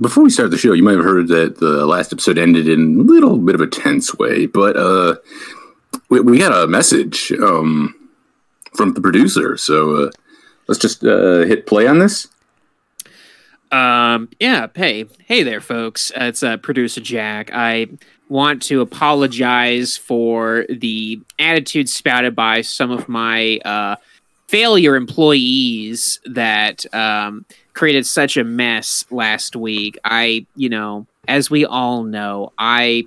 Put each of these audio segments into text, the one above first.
before we start the show, you might have heard that the last episode ended in a little bit of a tense way, but uh, we, we got a message um, from the producer. So uh, let's just uh, hit play on this. Um, yeah. Hey, hey there, folks. Uh, it's uh, producer Jack. I want to apologize for the attitude spouted by some of my uh, failure employees that um, created such a mess last week. I, you know, as we all know, I,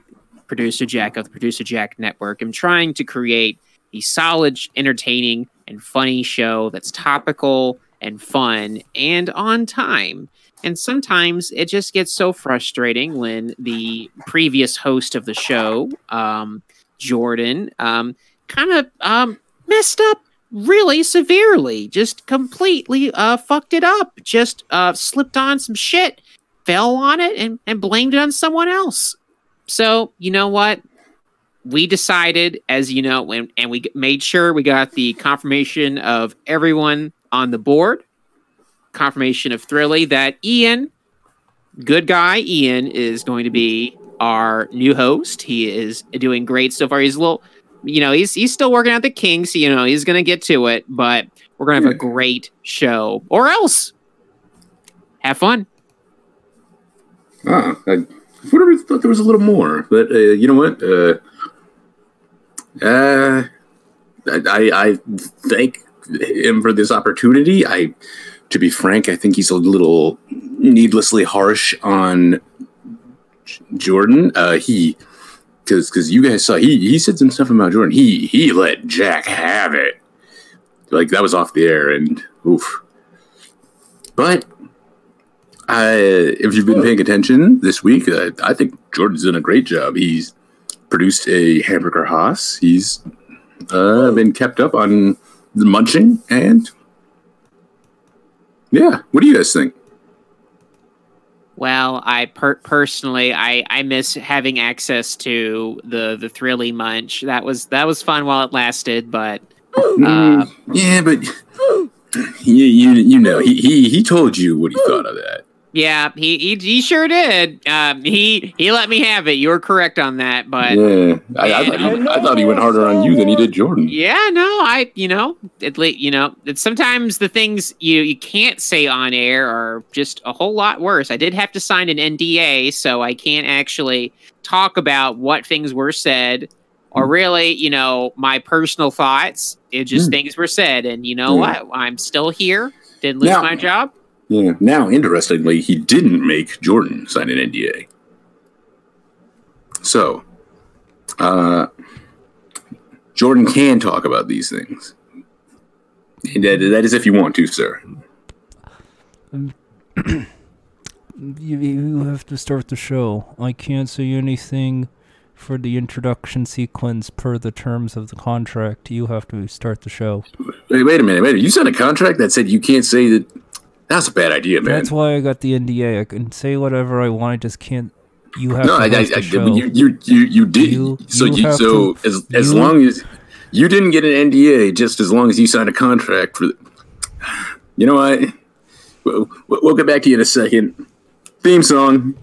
producer Jack of the Producer Jack Network, am trying to create a solid, entertaining, and funny show that's topical and fun and on time. And sometimes it just gets so frustrating when the previous host of the show, um, Jordan, um, kind of um, messed up really severely, just completely uh, fucked it up, just uh, slipped on some shit, fell on it, and, and blamed it on someone else. So, you know what? We decided, as you know, and, and we made sure we got the confirmation of everyone on the board, confirmation of Thrilly, that Ian, good guy Ian, is going to be our new host. He is doing great so far. He's a little you know, he's he's still working out the kinks. You know, he's gonna get to it, but we're gonna have a great show, or else have fun. Ah, I would have thought there was a little more, but uh, you know what? Uh, uh, I I thank him for this opportunity. I, to be frank, I think he's a little needlessly harsh on Jordan. Uh, he because because you guys saw he he said some stuff about Jordan. He he let Jack have it. Like that was off the air and oof. But I, if you've been paying attention this week, uh, I think Jordan's done a great job. He's produced a hamburger Haas. He's uh, been kept up on the munching and yeah. What do you guys think? Well, I per- personally, I, I miss having access to the the Thrilly Munch. That was that was fun while it lasted, but mm, uh, yeah, but you, you you know he, he he told you what he thought of that. Yeah, he he, he sure did. Um, he he let me have it. You were correct on that, but yeah, I, I, thought, he, I thought he went harder on you than he did Jordan. Yeah, no, I you know at least you know it's sometimes the things you you can't say on air are just a whole lot worse. I did have to sign an NDA, so I can't actually talk about what things were said or really, you know, my personal thoughts. It just mm. things were said, and you know what? I'm still here. Didn't lose now, my job. Yeah. Now, interestingly, he didn't make Jordan sign an NDA. So, uh, Jordan can talk about these things. That, that is if you want to, sir. You, you have to start the show. I can't say anything for the introduction sequence per the terms of the contract. You have to start the show. Wait, wait a minute. Wait a minute. You signed a contract that said you can't say that that's a bad idea, man. That's why I got the NDA. I can say whatever I want. I just can't. You have no, to I, I, I, you, you, you, you did. You, so, you, so to, as as long as you didn't get an NDA, just as long as you signed a contract for. The, you know what? We'll, we'll get back to you in a second. Theme song.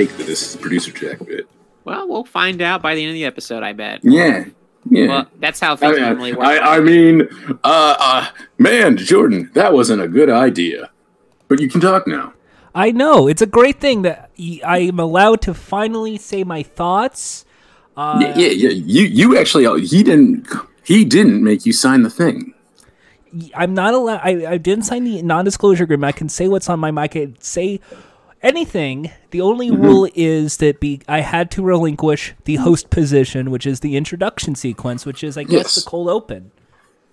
Take this producer Jack bit. Well, we'll find out by the end of the episode, I bet. Yeah. Yeah. Well, that's how I things mean, normally work. I, I mean, uh, uh, man, Jordan, that wasn't a good idea. But you can talk now. I know it's a great thing that I'm allowed to finally say my thoughts. Uh, yeah, yeah, yeah. You, you actually, uh, he didn't, he didn't make you sign the thing. I'm not allowed. I, I didn't sign the non-disclosure agreement. I can say what's on my mind. I can say anything. The only Mm-hmm. rule is that be I had to relinquish the host position, which is the introduction sequence, which is I guess Yes. the cold open.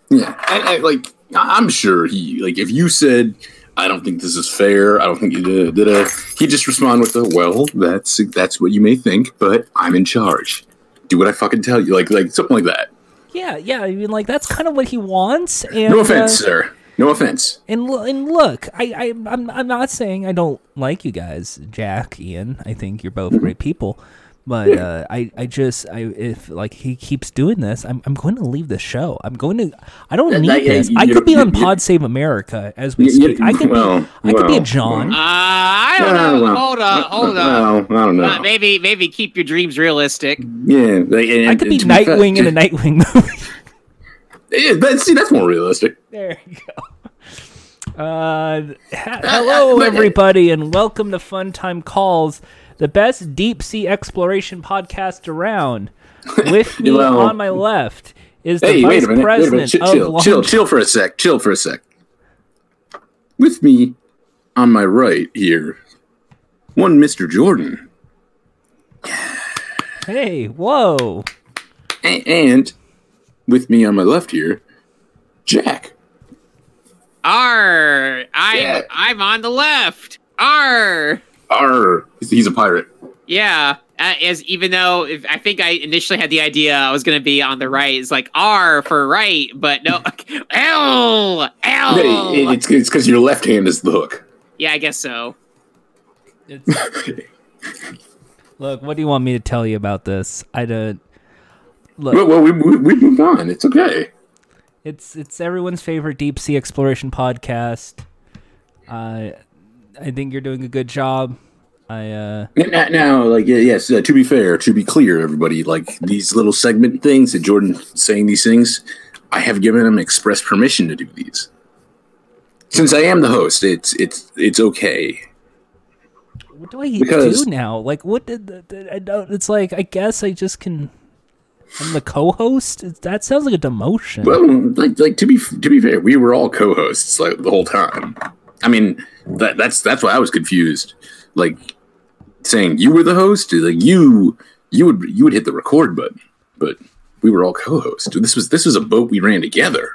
Yeah, and, like I'm sure he, like, if you said, "I don't think this is fair," I don't think you did, he just respond with a, "Well, that's that's what you may think, but I'm in charge. Do what I fucking tell you." Like, like something like that. Yeah, yeah. I mean, like that's kind of what he wants. And, No offense, uh, sir. No offense. And and look, I, I I'm I'm not saying I don't like you guys, Jack, Ian. I think you're both great people, but uh, I I just I if like he keeps doing this, I'm I'm going to leave the show. I'm going to. I don't need that- yeah, this. I could be you- on you- Pod Save America as we You- you- speak. I could well, be I could be a well, John. uh, I don't know. well, hold on, hold on. Well, I don't know. Uh, maybe, maybe keep your dreams realistic. yeah, like, and, I could be and to fair- Nightwing in a Nightwing movie. Yeah, but see, that's more realistic. There you go. Uh, ha- uh, hello, uh, uh, everybody, and welcome to Fun Time Calls, the best deep sea exploration podcast around. With me Well- on my left is the Hey, vice minute. President. Chill, of chill, Long- chill, chill for a sec. Chill for a sec. With me on my right here, one Mr. Jordan, Hey, whoa! And with me on my left here, Jack. R, I'm, Yeah. I'm on the left. R, R. he's- he's a pirate. yeah. Uh, as even though if, I think I initially had the idea I was going to be on the right, it's like R for right, but no, L, L. Hey, it- it's it's because your left hand is the hook. yeah, I guess so. Look, what do you want me to tell you about this? I don't. Look, Well, well we, we we moved on. It's okay. it's it's everyone's favorite deep sea exploration podcast. Uh, I think you're doing a good job. I uh, Now, now like yeah, yes, uh, to be fair, to be clear, everybody, like these little segment things that Jordan saying these things, I have given him express permission to do these. Since I am the host, it's it's it's okay. what do I Because- do now? Like, what did the, the- I don't? It's like I guess I just can. I'm the co-host. That sounds like a demotion. Well, like like to be to be fair, we were all co-hosts like the whole time. I mean, that that's that's why I was confused. Like saying you were the host, like you you would you would hit the record button, but we were all co-hosts. This was this was a boat we ran together.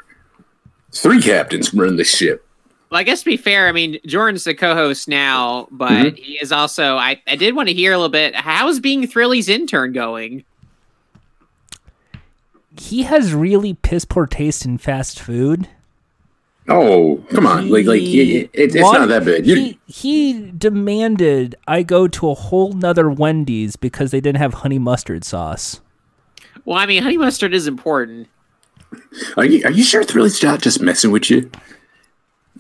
Three captains run this ship. Well, I guess to be fair, I mean Jordan's the co-host now, but Mhm. he is also. I, I did want to hear a little bit. How's being Thrilly's intern going? He has really piss poor taste in fast food. Oh, come on! Like like He it, it, it's want- not that bad. He, he demanded I go to a whole nother Wendy's because they didn't have honey mustard sauce. Well, I mean, honey mustard is important. are you are you sure Thrilly's not just messing with you?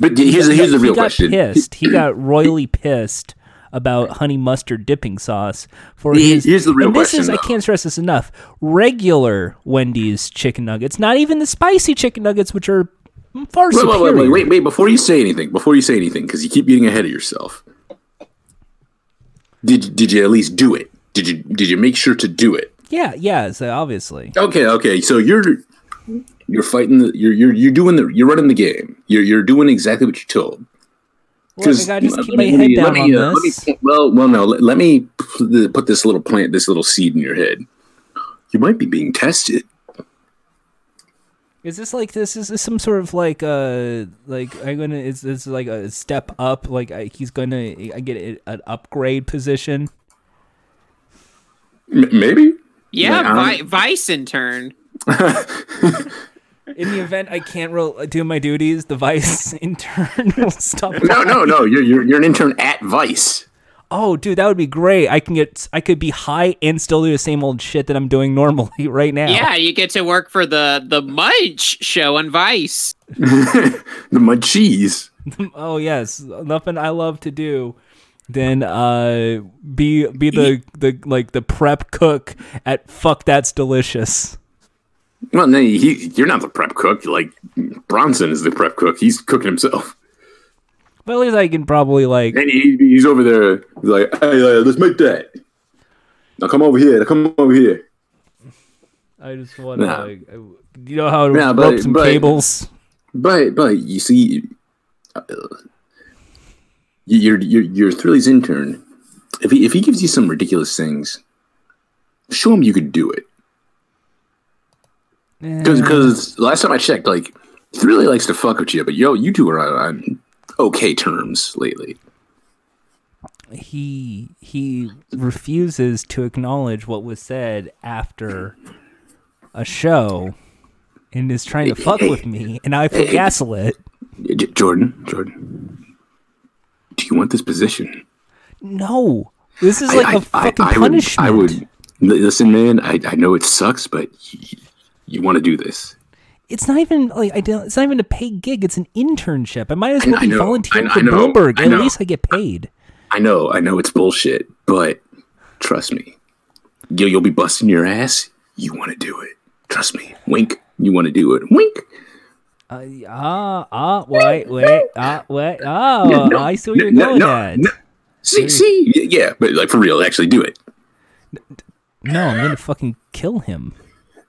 But here's the, here's the he real got question. pissed. He got royally pissed about honey mustard dipping sauce for his. here's the real and this question, is I can't stress this enough. Regular Wendy's chicken nuggets, not even the spicy chicken nuggets, which are far wait, superior. wait, wait, wait, wait, before you say anything, before you say anything, because you keep getting ahead of yourself. Did did you at least do it? Did you did you make sure to do it? Yeah, yeah. So obviously, Okay, okay. So you're you're fighting the you're you're you're doing the you're running the game. You're you're doing exactly what you're told. Well, I just let keep my me- head let me- down me, on uh, let me- well, well, no. Let, let me put this little plant, this little seed in your head. You might be being tested. Is this like this? Is this some sort of like uh like I'm gonna? Is this like a step up? Like I, he's gonna I get a- an upgrade position? M- maybe. Yeah, Yeah, Vi- Vice intern. In the event I can't ro- do my duties, the vice intern will stop. No, no, no. You're you're you're an intern at Vice. Oh, dude, that would be great. I can get I could be high and still do the same old shit that I'm doing normally right now. Yeah, you get to work for the the Munch show on Vice. The mud cheese. Oh yes, nothing I love to do than uh be be the the like the prep cook at fuck that's delicious. Well, no, he, you're not the prep cook. Like Bronson is the prep cook. He's cooking himself, But at least I can probably like and he, he's over there. He's like, "Hey, uh, let's make that." Now come over here. Now come over here. I just want to Nah. like you know how to Nah, but- some but- cables. But but you see, uh, you're you're you're Thrilly's intern. If he if he gives you some ridiculous things, show him you could do it. Because because last time I checked, like he really likes to fuck with you, but yo, you two are on, on okay terms lately. he he refuses to acknowledge what was said after a show and is trying to fuck with me and I feel gaslit. Jordan, Jordan, do you want this position? No. This is like a fucking I punishment. would, I would listen, man. I, I know it sucks, but you, want to do this. It's not even like I don't, it's not even a paid gig. It's an internship. I might as well I be know, volunteering I- for I Bloomberg. At least I get paid. I know, I know it's bullshit, but trust me, you, you'll be busting your ass. You want to do it. Trust me. Wink. You want to do it. Wink. Uh, ah, ah, wait, wait, ah, wait, oh, No, I see what no, you're no, going no, at. no. See, see, yeah, but like for real, actually do it, No, I'm gonna fucking kill him.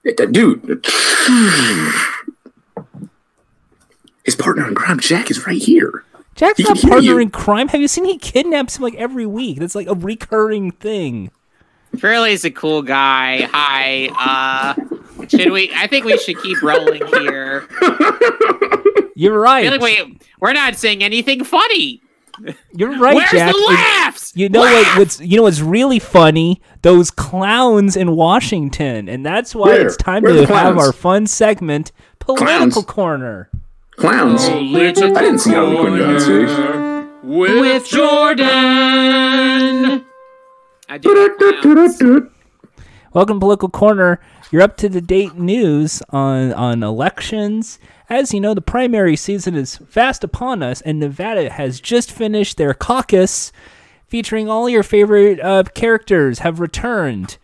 Dude. His partner in crime, Jack, is right here. Jack's He not can partner in crime. Have you seen he kidnaps him like every week? That's like a recurring thing. Shirley's a cool guy. Hi. Uh, should we? I think we should keep rolling here. You're right. like we, we're not saying anything funny. You're right, Where's Jack. the And laughs? You know what? What's you know what's really funny? Those clowns in Washington, and that's why Where? it's time Where to have our fun segment, political Clowns? corner. Clowns. I didn't see Harley Quinn on stage. With Jordan. I do like clowns. Welcome to Political Corner. You're up to the date news on on elections. As you know, the primary season is fast upon us, and Nevada has just finished their caucus, featuring all your favorite uh, characters have returned.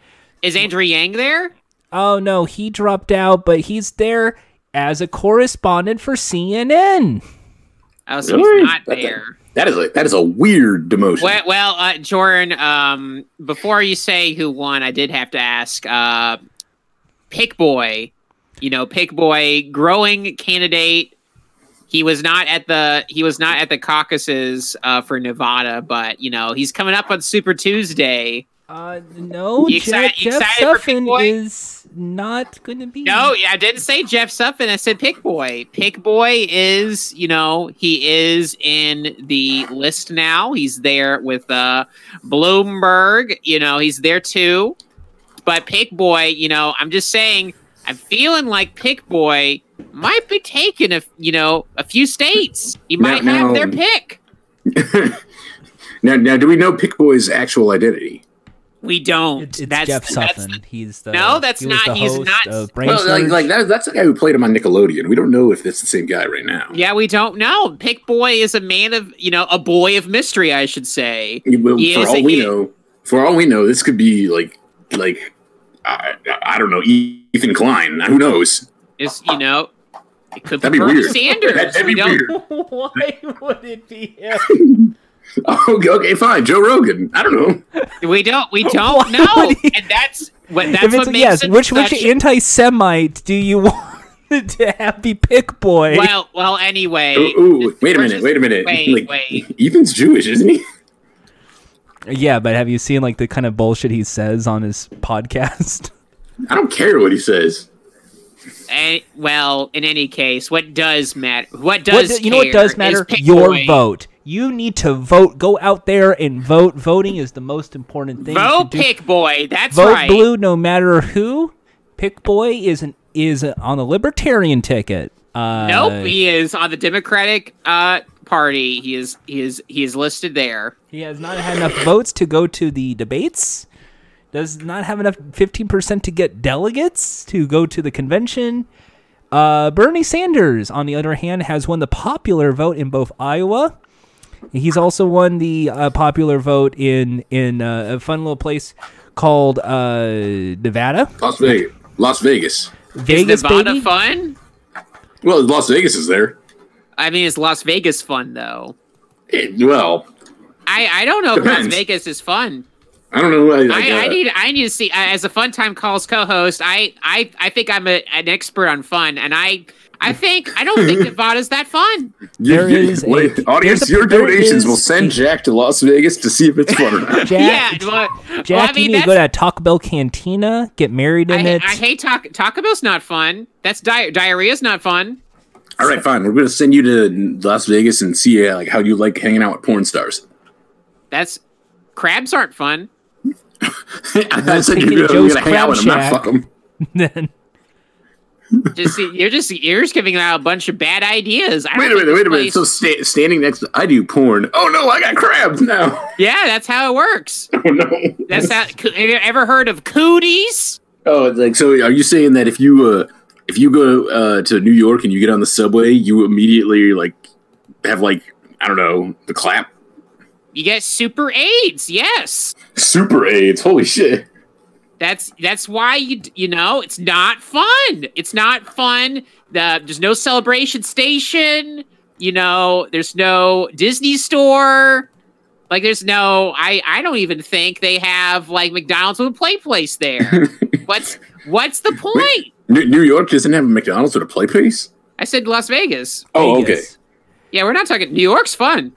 Is Andrew Yang there? Oh no, he dropped out, but he's there as a correspondent for CNN. Oh, so Really? he's not That- there. That is a that is a weird demotion. Well, well uh, Jordan, um, before you say who won, I did have to ask. Uh, Pick Boy, you know, Pick Boy, growing candidate. He was not at the he was not at the caucuses uh, for Nevada, but you know he's coming up on Super Tuesday. Uh, no, You Jeff, excited- Jeff excited Sutphen is not going to be. No, I didn't say Jeff Sutphen. I said Pick Boy. Pick Boy is, you know, he is in the list now. He's there with uh, Bloomberg. You know, he's there too. But Pick Boy, you know, I'm just saying, I'm feeling like Pick Boy might be taking a, you know, a few states. He Now- might have now- their pick. now, now, do we know Pick Boy's actual identity? We don't. It's, it's that's Jeff that's Sutphen. he's the No, that's he not- The he's not- Well, like, like that, that's the guy who played him on Nickelodeon. We don't know if that's the same guy right now. Yeah, we don't know. Pick Boy is a man of, you know, a boy of mystery, I should say. Well, He for all a- we he- know, for all we know, this could be like, like, I, I don't know, Ethan Klein. Who knows? Is you know, it could That'd be be Bernie weird. Sanders. That, would We be don't- weird. Why would it be him? Oh, okay, okay, fine. Joe Rogan. I don't know. We don't. We don't know, he- and that's what that's if what makes yes, it which which anti-Semite do you want to have be Pick Boy? Well, well. Anyway. Ooh, ooh, wait a minute. just- Wait a minute. Wait, like, wait. Ethan's Jewish, isn't he? Yeah, but have you seen like the kind of bullshit he says on his podcast? I don't care what he says. Eh, well, in any case, what does matter? What What does do- you know what does matter? Your Boy. vote. You need to vote. Go out there and vote. Voting is the most important thing. Vote to. Pick Boy. That's Vote right. blue, no matter who. Pick Boy is an is on the Libertarian ticket. Uh, Nope, he is on the Democratic uh, Party. He is he is he is listed there. He has not had enough votes to go to the debates. Does not have enough 15% to get delegates to go to the convention. Uh, Bernie Sanders, on the other hand, has won the popular vote in both Iowa. He's also won the uh, popular vote in in uh, a fun little place called uh, Nevada. Las Vegas. Las Vegas. Vegas, is Nevada baby. fun? Well, Las Vegas is there. I mean, is Las Vegas fun though? Eh, well, I I don't know if Las Vegas is fun. I don't know. I, like, I, I need I need to see uh, as a fun time calls co-host. I I I think I'm a, an expert on fun, and I I think I don't think Nevada's that fun. you- There you- is a- audience, a- your donations will send Jack to Las Vegas to see if it's fun or not. Jack, yeah, well, well, I mean you need to go that's- to Taco Bell Cantina, get married in I, it. I hate Taco Taco Bell's not fun. That's di- diarrhea's not fun. All right, fine. We're gonna send you to Las Vegas and see uh, like how you like hanging out with porn stars. That's crabs aren't fun. I said you're gonna, Joe's you're gonna hang out with them, not fuck them. then Just you're just you're just giving out a bunch of bad ideas. I Wait a minute, wait a minute. So sta- standing next, to, I do porn. Oh no, I got crabs now. yeah, that's how it works. Oh no. That's how. Have you ever heard of cooties? Oh, like so. Are you saying that if you uh if you go uh to New York and you get on the subway, you immediately like have like I don't know the clap You get super AIDS. Yes. super AIDS? Holy shit! That's that's why you you know it's not fun. It's not fun. The, there's no celebration station. You know, there's no Disney store. Like there's no I I don't even think they have like McDonald's with a play place there. what's what's the point? New, New York doesn't have a McDonald's with a play place. I said Las Vegas. Oh, Vegas. Yeah, we're not talking New York's fun.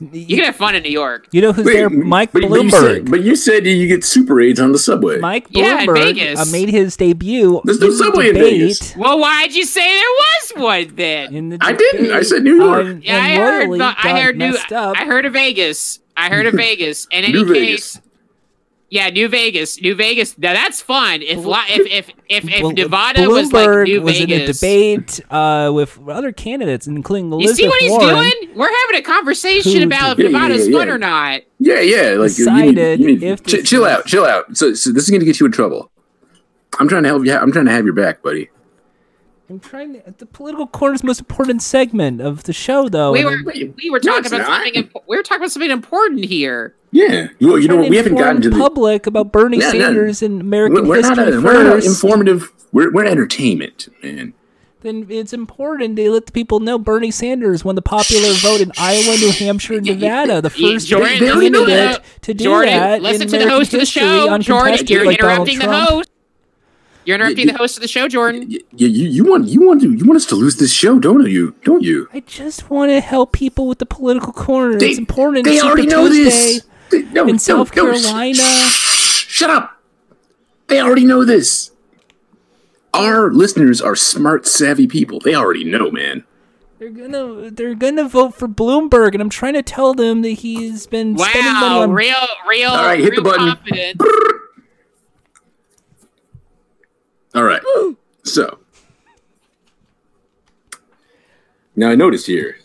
You can have fun in New York. You know who's Wait, there? Mike but, But you, Bloomberg. said, but you said you get super AIDS on the subway. Mike Yeah, in Bloomberg Vegas. uh, made his debut There's no in the subway in. Vegas. Well, why'd you say there was one then? In the I didn't. I said New York. um, Yeah, I and heard. I heard new. messed up. I heard of Vegas. I heard of Vegas. In any New case, Vegas. Yeah, New Vegas, New Vegas. Now that's fun. If li- if if if, if Well, Nevada Bloomberg was like New was in a debate uh, with other candidates, including you see what he's Warren. doing? We're having a conversation about if did- Yeah, yeah, Nevada's yeah, fun or not. Yeah, yeah. Like you need, Decided you need, if ch- chill out, chill out. So, so this is gonna get you in trouble. I'm trying to help you. I'm trying to have your back, buddy. I'm trying to, the political corner's most important segment of the show, though. We were we were talking it's about not. something. Impo- we were talking about something important here. Yeah. You, you know what? We haven't gotten to the. public about Bernie Yeah, no. Sanders and American We're, we're not. history A, we're not informative. We're, we're entertainment, man. then it's important to let the people know Bernie Sanders won the popular vote in Iowa, New Hampshire, and Nevada, the first Jordan, they candidate to do Jordan, that. listen in to the host of the show, Jordan. uncontested, You're like Donald interrupting the Trump. host. You're interrupting you- the host of the show, Jordan. Y- y- you, you want you want to you want us to lose this show, don't you? Don't you? I just want to help people with the political corner. They- it's important. They Super already know Tuesday this. They, no, in no, South no, sh- Carolina. Shut up. They already know this. Our listeners are smart, savvy people. They already know, man. They're gonna they're gonna vote for Bloomberg, and I'm trying to tell them that he's been spending money Wow, on real, real, All right, hit the button. confident. All right. So now I notice here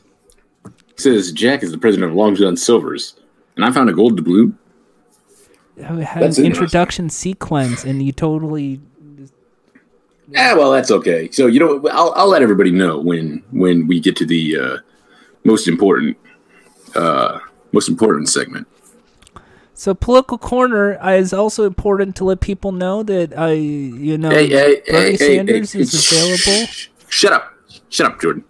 it says Jack is the president of Long John Silver's, and I found a gold doubloon. I had That's an introduction sequence, and you totally Yeah, well, that's okay. So you know, I'll, I'll let everybody know when when we get to the uh, most important uh, most important segment. So political corner is also important to let people know that I, you know, Hey, hey, Bernie hey, hey, Sanders hey, is available. shh, Shut up, shut up, Jordan.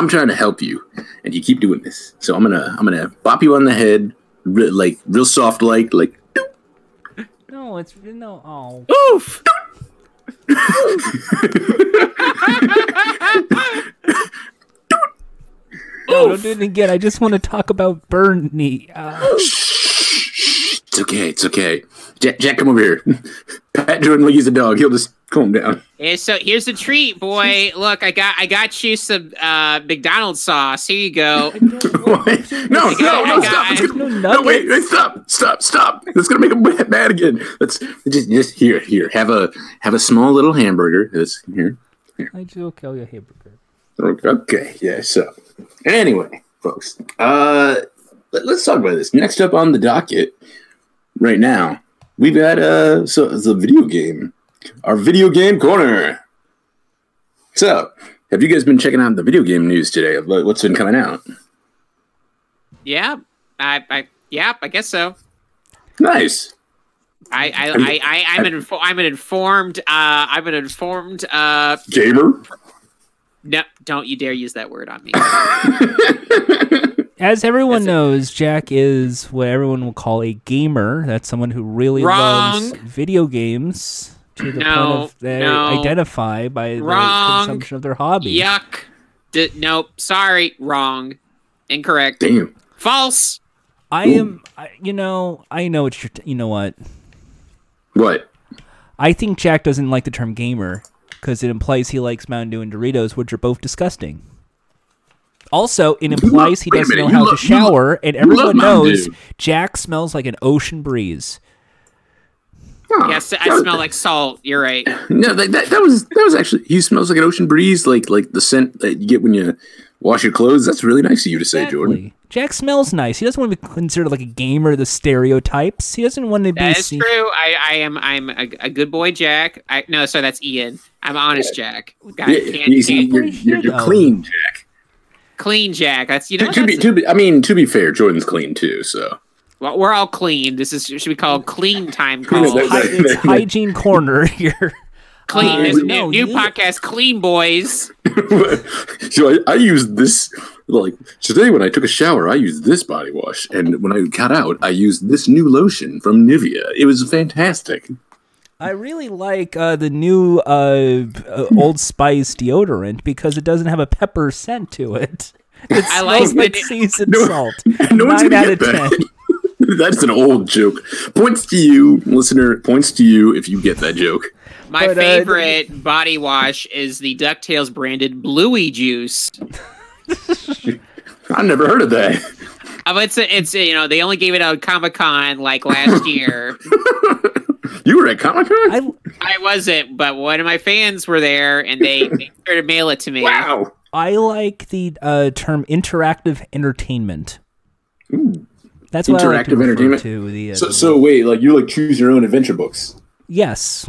I'm trying to help you, and you keep doing this. So I'm gonna I'm gonna bop you on the head, re- like real soft, like like. No, it's no. Oh, Oof. no, don't do it again. I just want to talk about Bernie. Uh, It's okay, it's okay. Jack, Jack, come over here. Pat Jordan like he's a dog. He'll just calm down. Yeah, so here's the treat, boy. Look, I got I got you some uh, McDonald's sauce. Here you go. What? no, no, got- no, I stop. It's gonna- no no, wait, wait, stop, stop, stop. That's gonna make him bad- bad again. Let's just, just here, here. Have a, have a small little hamburger. This here. I do okay. I'll a hamburger. Okay, yeah. So, anyway, folks, uh, let, us talk about this. Next up on the docket, right now, we've got uh, so the video game, our video game corner. So, have you guys been checking out the video game news today? what- What's been coming out? Yeah, I, I yeah, I guess so. Nice. I, I, I, I, I'm an, info- I'm an informed, uh, I'm an informed, uh, Gamer. no, don't you dare use that word on me. As everyone That's it. knows, Jack is what everyone will call a gamer. That's someone who really loves video games to the No, point of they no. identify by the Wrong. consumption of their hobby. Yuck. D- nope. Sorry. Wrong. Incorrect. Damn. False. I am, I, you know, I know what you're. T- you know what? What? I think Jack doesn't like the term gamer because it implies he likes Mountain Dew and Doritos, which are both disgusting. Also, it implies he doesn't know how lo- to you lo- shower, and everyone knows Dew. Jack smells like an ocean breeze. Huh. Yes, I That was- smell like salt. You're right. No, that, that, that was that was actually. He smells like an ocean breeze, like like the scent that you get when you wash your clothes. That's really nice of you to say, Jordan. Jack smells nice. He doesn't want to be considered like a gamer. The stereotypes. He doesn't want to be. That is seen- true. I, I am. I'm a, a good boy, Jack. I no, sorry, that's Ian. I'm honest, Jack. God, Yeah, can't, you, can't, you're, you're, you're Oh. clean, Jack. Clean, Jack. That's you know. To, to be, to be, I mean, to be fair, Jordan's clean too. So well, we're all clean. This is should be called clean time Clean call. is Hi- it's hygiene corner here. Clean. Uh, There's no, new, new you- podcast, Clean Boys. so I, I used this like today when I took a shower. I used this body wash, and when I got out, I used this new lotion from Nivea. It was fantastic. I really like uh, the new uh, uh, Old Spice deodorant because it doesn't have a pepper scent to it. It I like smells like the- seasoned No- salt. no one's Nine out of that. ten. That's an old joke. Points to you, listener. Points to you if you get that joke. My But, uh, favorite body wash is the Ducktales branded Bluey Juice. I never heard of that. Uh, but it's it's you know they only gave it out Comic Con like last year. You were at Comic Con. I I wasn't, but one of my fans were there and they made sure to mail it to me. Wow. I like the uh, term interactive entertainment. Ooh. That's what I like to Interactive entertainment? to the. Uh, So, so wait, like you like choose your own adventure books? yes,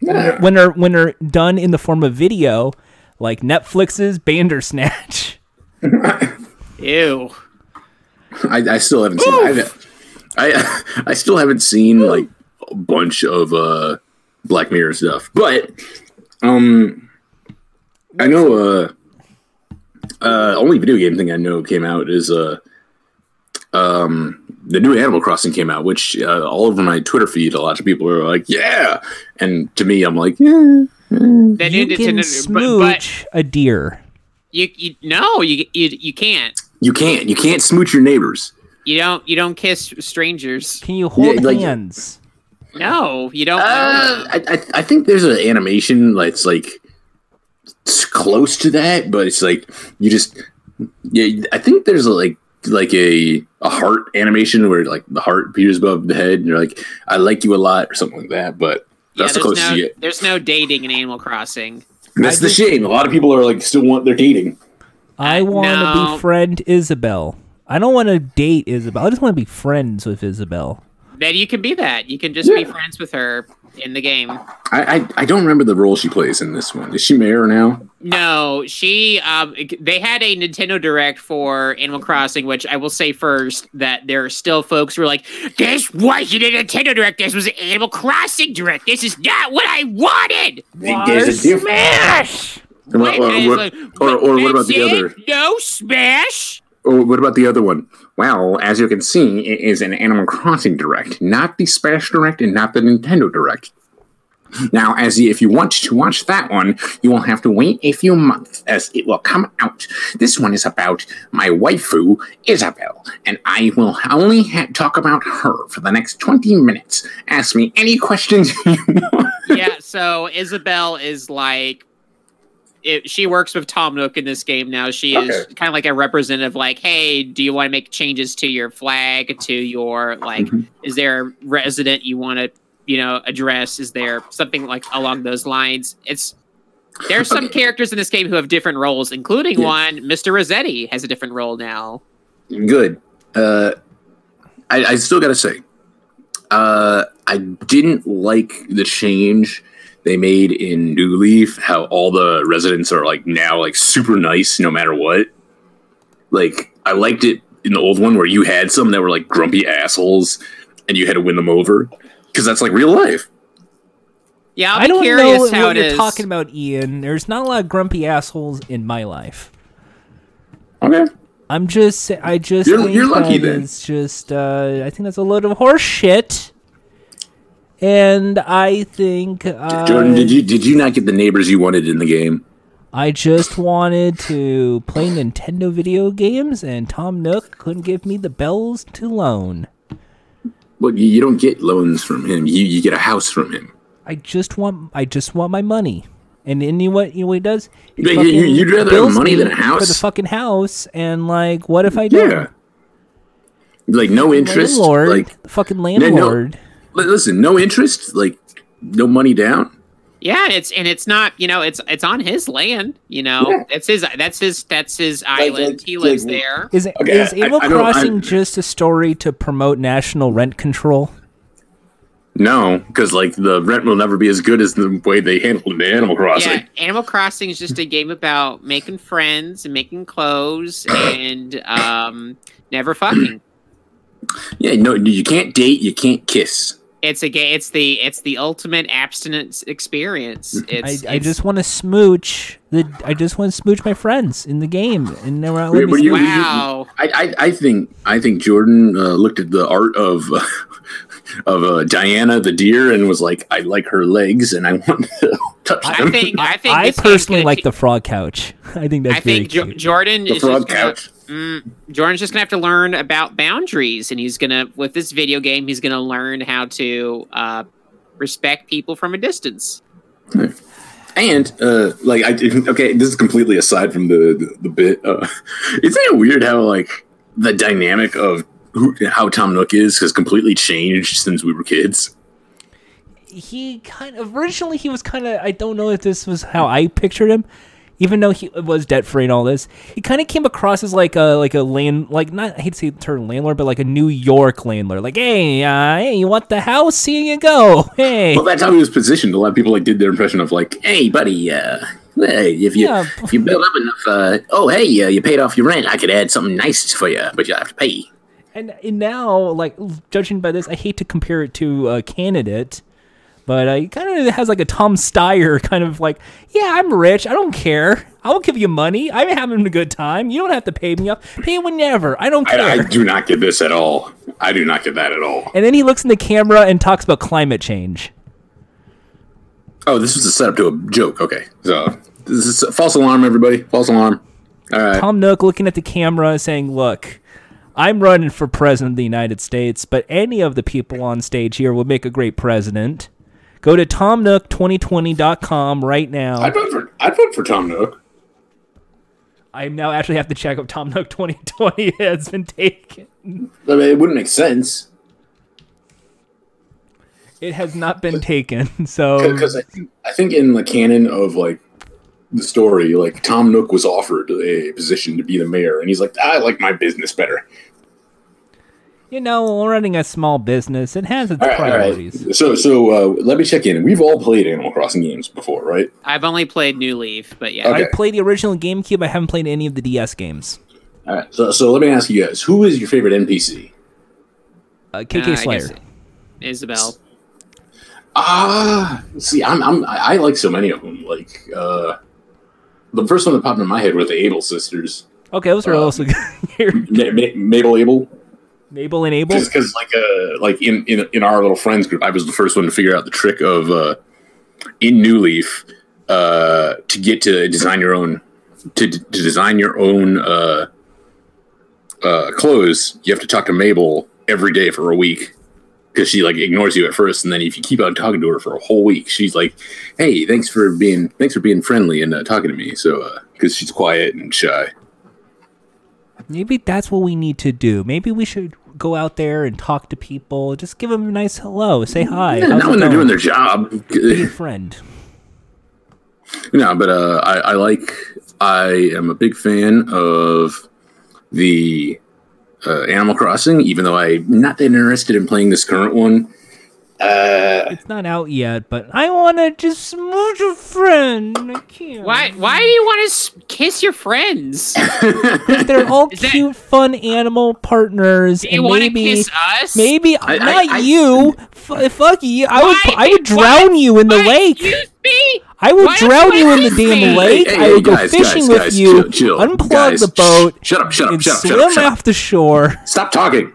Yeah. when they're when they're done in the form of video, like Netflix's Bandersnatch. Ew. I, I still haven't seen. I, I I still haven't seen like a bunch of uh Black Mirror stuff, but um, I know uh uh only video game thing I know came out is uh um the new Animal Crossing came out, which uh, all over my Twitter feed, a lot of people are like, yeah, and to me, I'm like, yeah. That You new can Nintendo- but, but smooch a deer. you, you no you, you you can't. You can't. You can't smooch your neighbors. You don't you don't kiss strangers. Can you hold like- hands? No, you don't. Uh, I, I I think there's an animation that's like it's close to that, but it's like you just yeah. I think there's a, like like a a heart animation where like the heart appears above the head, and you're like, "I like you a lot" or something like that. But yeah, that's the there's closest no you get. there's no dating in Animal Crossing. That's I the just- shame. A lot of people are like still want they're dating. I want to no. befriend Isabelle. I don't want to date Isabelle. I just want to be friends with Isabelle. Then you can be that. You can just be friends with her in the game. I, I I don't remember the role she plays in this one. Is she mayor now? No, she. Um, they had a Nintendo Direct for Animal Crossing, which I will say first that there are still folks who are like, "This wasn't a Nintendo Direct. This was an Animal Crossing Direct. This is not what I wanted." There's a diff- Smash! Or, or, or, or, what about the other? No Smash. Or what about the other one? Well, as you can see, it is an Animal Crossing Direct, not the Smash Direct and not the Nintendo Direct. Now, as if you want to watch that one, you will have to wait a few months as it will come out. This one is about my waifu, Isabelle, and I will only ha- talk about her for the next 20 minutes. Ask me any questions you want. yeah, so Isabel is like it, she works with Tom Nook in this game now. She is kind of like a representative like, "Hey, do you want to make changes to your flag, to your like Mhm. is there a resident you want to, you know, address? Is there something like along those lines?" It's there's some Okay. characters in this game who have different roles, including Yeah. one Mr. Resetti has a different role now. Good. Uh, I, I still got to say, uh, I didn't like the change they made in New Leaf. How all the residents are like now like super nice no matter what. Like I liked it in the old one where you had some that were like grumpy assholes and you had to win them over. because that's like real life. Yeah, I'll I don't curious know how what it you're is. talking about, Ian. There's not a lot of grumpy assholes in my life. Okay. I'm just, I just, You're- you're lucky then. It's just, uh, I think that's a load of horse shit. And I think, uh, Jordan, did you did you not get the neighbors you wanted in the game? I just wanted to play Nintendo video games, and Tom Nook couldn't give me the bells to loan. Well, you, don't get loans from him. You you get a house from him. I just want, I just want my money. And then you know what, you know what he does? He Yeah, you- you'd rather have money than a house for the fucking house. And like, what if I don't? Yeah. Like no interest. landlord, Like the fucking no- landlord. Li- listen, no interest. Like no money down. Yeah, it's and it's not, you know, it's it's on his land, you know. Yeah. That's his that's his that's his island. like- he lives like- there. Is Okay, is I- Animal I don't- Crossing I- just a story to promote national rent control? No, because like the rent will never be as good as the way they handled it in Animal Crossing. Yeah, Animal Crossing is just a game about making friends and making clothes and um never fucking. Yeah, no, you can't date, you can't kiss. It's a game. It's the it's the ultimate abstinence experience. I, It's, I it's- just want to smooch the. I just want to smooch my friends in the game, and they're not Wait, letting you- wow. I, I, I think I think Jordan uh, looked at the art of of uh, Diana the deer and was like, I like her legs and I want to touch them. I think I think I personally like keep- the frog couch. I think that's I very think jo- cute. Jordan the is frog just gonna, couch. Mm, Jordan's just gonna have to learn about boundaries, and he's gonna with this video game, he's gonna learn how to uh, respect people from a distance. And uh, like I okay, this is completely aside from the the, the bit. Uh, isn't it weird how like the dynamic of who, how Tom Nook is has completely changed since we were kids? he kind of originally he was kind of I don't know if this was how I pictured him, even though he was debt free and all this. He kind of came across as like a like a land like not I hate to say the term landlord, but like a New York landlord. Like, hey, uh, hey, you want the house? Here you go. Hey, Well, that's how he was positioned. A lot of people like did their impression of like, "Hey, buddy, uh, hey, if you Yeah. if you build up enough, uh, oh, hey, uh, you paid off your rent, I could add something nice for you, but you have to pay." and, and now like judging by this, I hate to compare it to a candidate. But uh, he kind of has like a Tom Steyer kind of like, yeah, I'm rich. I don't care. I'll give you money. I'm having a good time. You don't have to pay me up. Pay whenever. I don't care. I, I do not get this at all. I do not get that at all. And then he looks in the camera and talks about climate change. Oh, this was a setup to a joke. Okay, so this is false alarm, everybody. False alarm. All right. Tom Nook looking at the camera saying, Look, I'm running for president of the United States, but any of the people on stage here would make a great president. Go to tomnook2020.com right now. I'd vote for I'd vote for Tom Nook. I now actually have to check if Tom Nook 2020 has been taken. I mean, it wouldn't make sense It has not been taken. So because I think I think in the canon of like the story, like Tom Nook was offered a position to be the mayor, and he's like, I like my business better. You know, we're running a small business. It has its All right, priorities. right. So, so uh, let me check in. We've all played Animal Crossing games before, right? I've only played New Leaf, but yeah, Okay. I played the original GameCube. I haven't played any of the DS games. All right. So, so let me ask you guys: Who is your favorite NPC? Uh, Uh, KK I Slider. Isabelle. Ah, see, I'm, I'm I I like so many of them. Like uh, the first one that popped in my head were the Able sisters, Okay, those are Uh, also here. Ma- Ma- Mabel Abel. Mabel and Abel. Just because, like, uh, like in, in in our little friends group, I was the first one to figure out the trick of uh, in New Leaf uh, to get to design your own to, to design your own uh, uh, clothes. You have to talk to Mabel every day for a week because she like ignores you at first, and then if you keep on talking to her for a whole week, she's like, "Hey, thanks for being thanks for being friendly and uh, talking to me." So because she's quiet and shy. Maybe that's what we need to do. Maybe we should go out there and talk to people. Just give them a nice hello. Say hi. Yeah, not when they're doing their job. Be a friend. No, but uh, I, I like. I am a big fan of the uh, Animal Crossing, even though I'm not that interested in playing this current one. Uh, It's not out yet, but I want to just smooch a friend. I can't. Why? Why do you want to s- kiss your friends? They're all Is that- cute, fun animal partners, Do you and want to maybe, kiss us? maybe I- not I- I- you. F- fuck you. I would, Why? I would drown you in the Why? lake. Excuse me. I would drown you you in the damn me? lake. Hey, I hey, would go guys, fishing guys, with guys, you, chill, chill. unplug Guys, the boat, shh, shut up, shut up, and shut up, shut up, shut up. off the shore. Stop talking.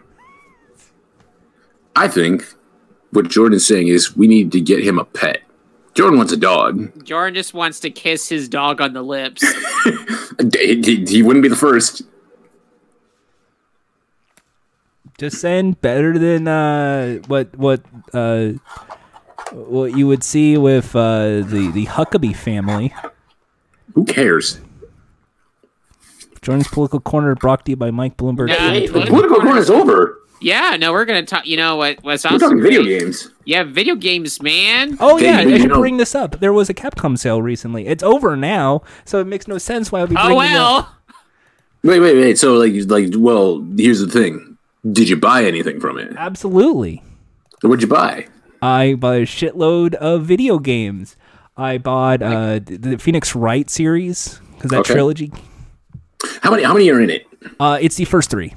I think what Jordan's saying is we need to get him a pet. Jordan wants a dog. Jordan just wants to kiss his dog on the lips. He, he- he wouldn't be the first. Just saying, better than uh, what what uh, what you would see with uh, the the Huckabee family. Who cares? Jordan's political corner brought to you by Mike Bloomberg. Yeah, and. Political corner is over. Yeah, no, we're gonna talk. You know what? What's We're talking video great- games. Yeah, video games, man. Oh yeah, but I should bring this up. There was a Capcom sale recently. It's over now, so it makes no sense why I'd be Oh bringing it up. well. Wait, wait, wait. So, like, like, well, here's the thing. Did you buy anything from it? Absolutely. What'd you buy? I bought a shitload of video games. I bought uh, the, the Phoenix Wright series because that Okay. trilogy. How many? How many are in it? Uh, it's the first three.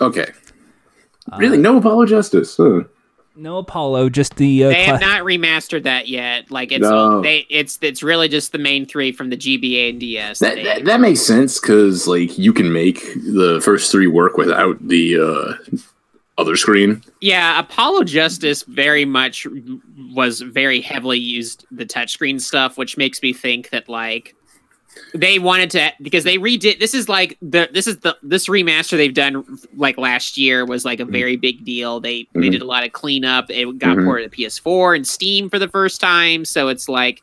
Okay. Really, no Apollo Justice. Huh. No Apollo, just the. Uh, They have cla- not remastered that yet. Like it's No. they it's it's really just the main three from the GBA and DS. That, They- that that makes sense because like you can make the first three work without the uh, other screen. yeah, Apollo Justice very much was very heavily used the touchscreen stuff, which makes me think that like they wanted to because they redid this is like the this is the this remaster they've done like last year was like a very big deal. They they Mhm. did a lot of cleanup. It got Mhm. ported to PS4 and Steam for the first time, so it's like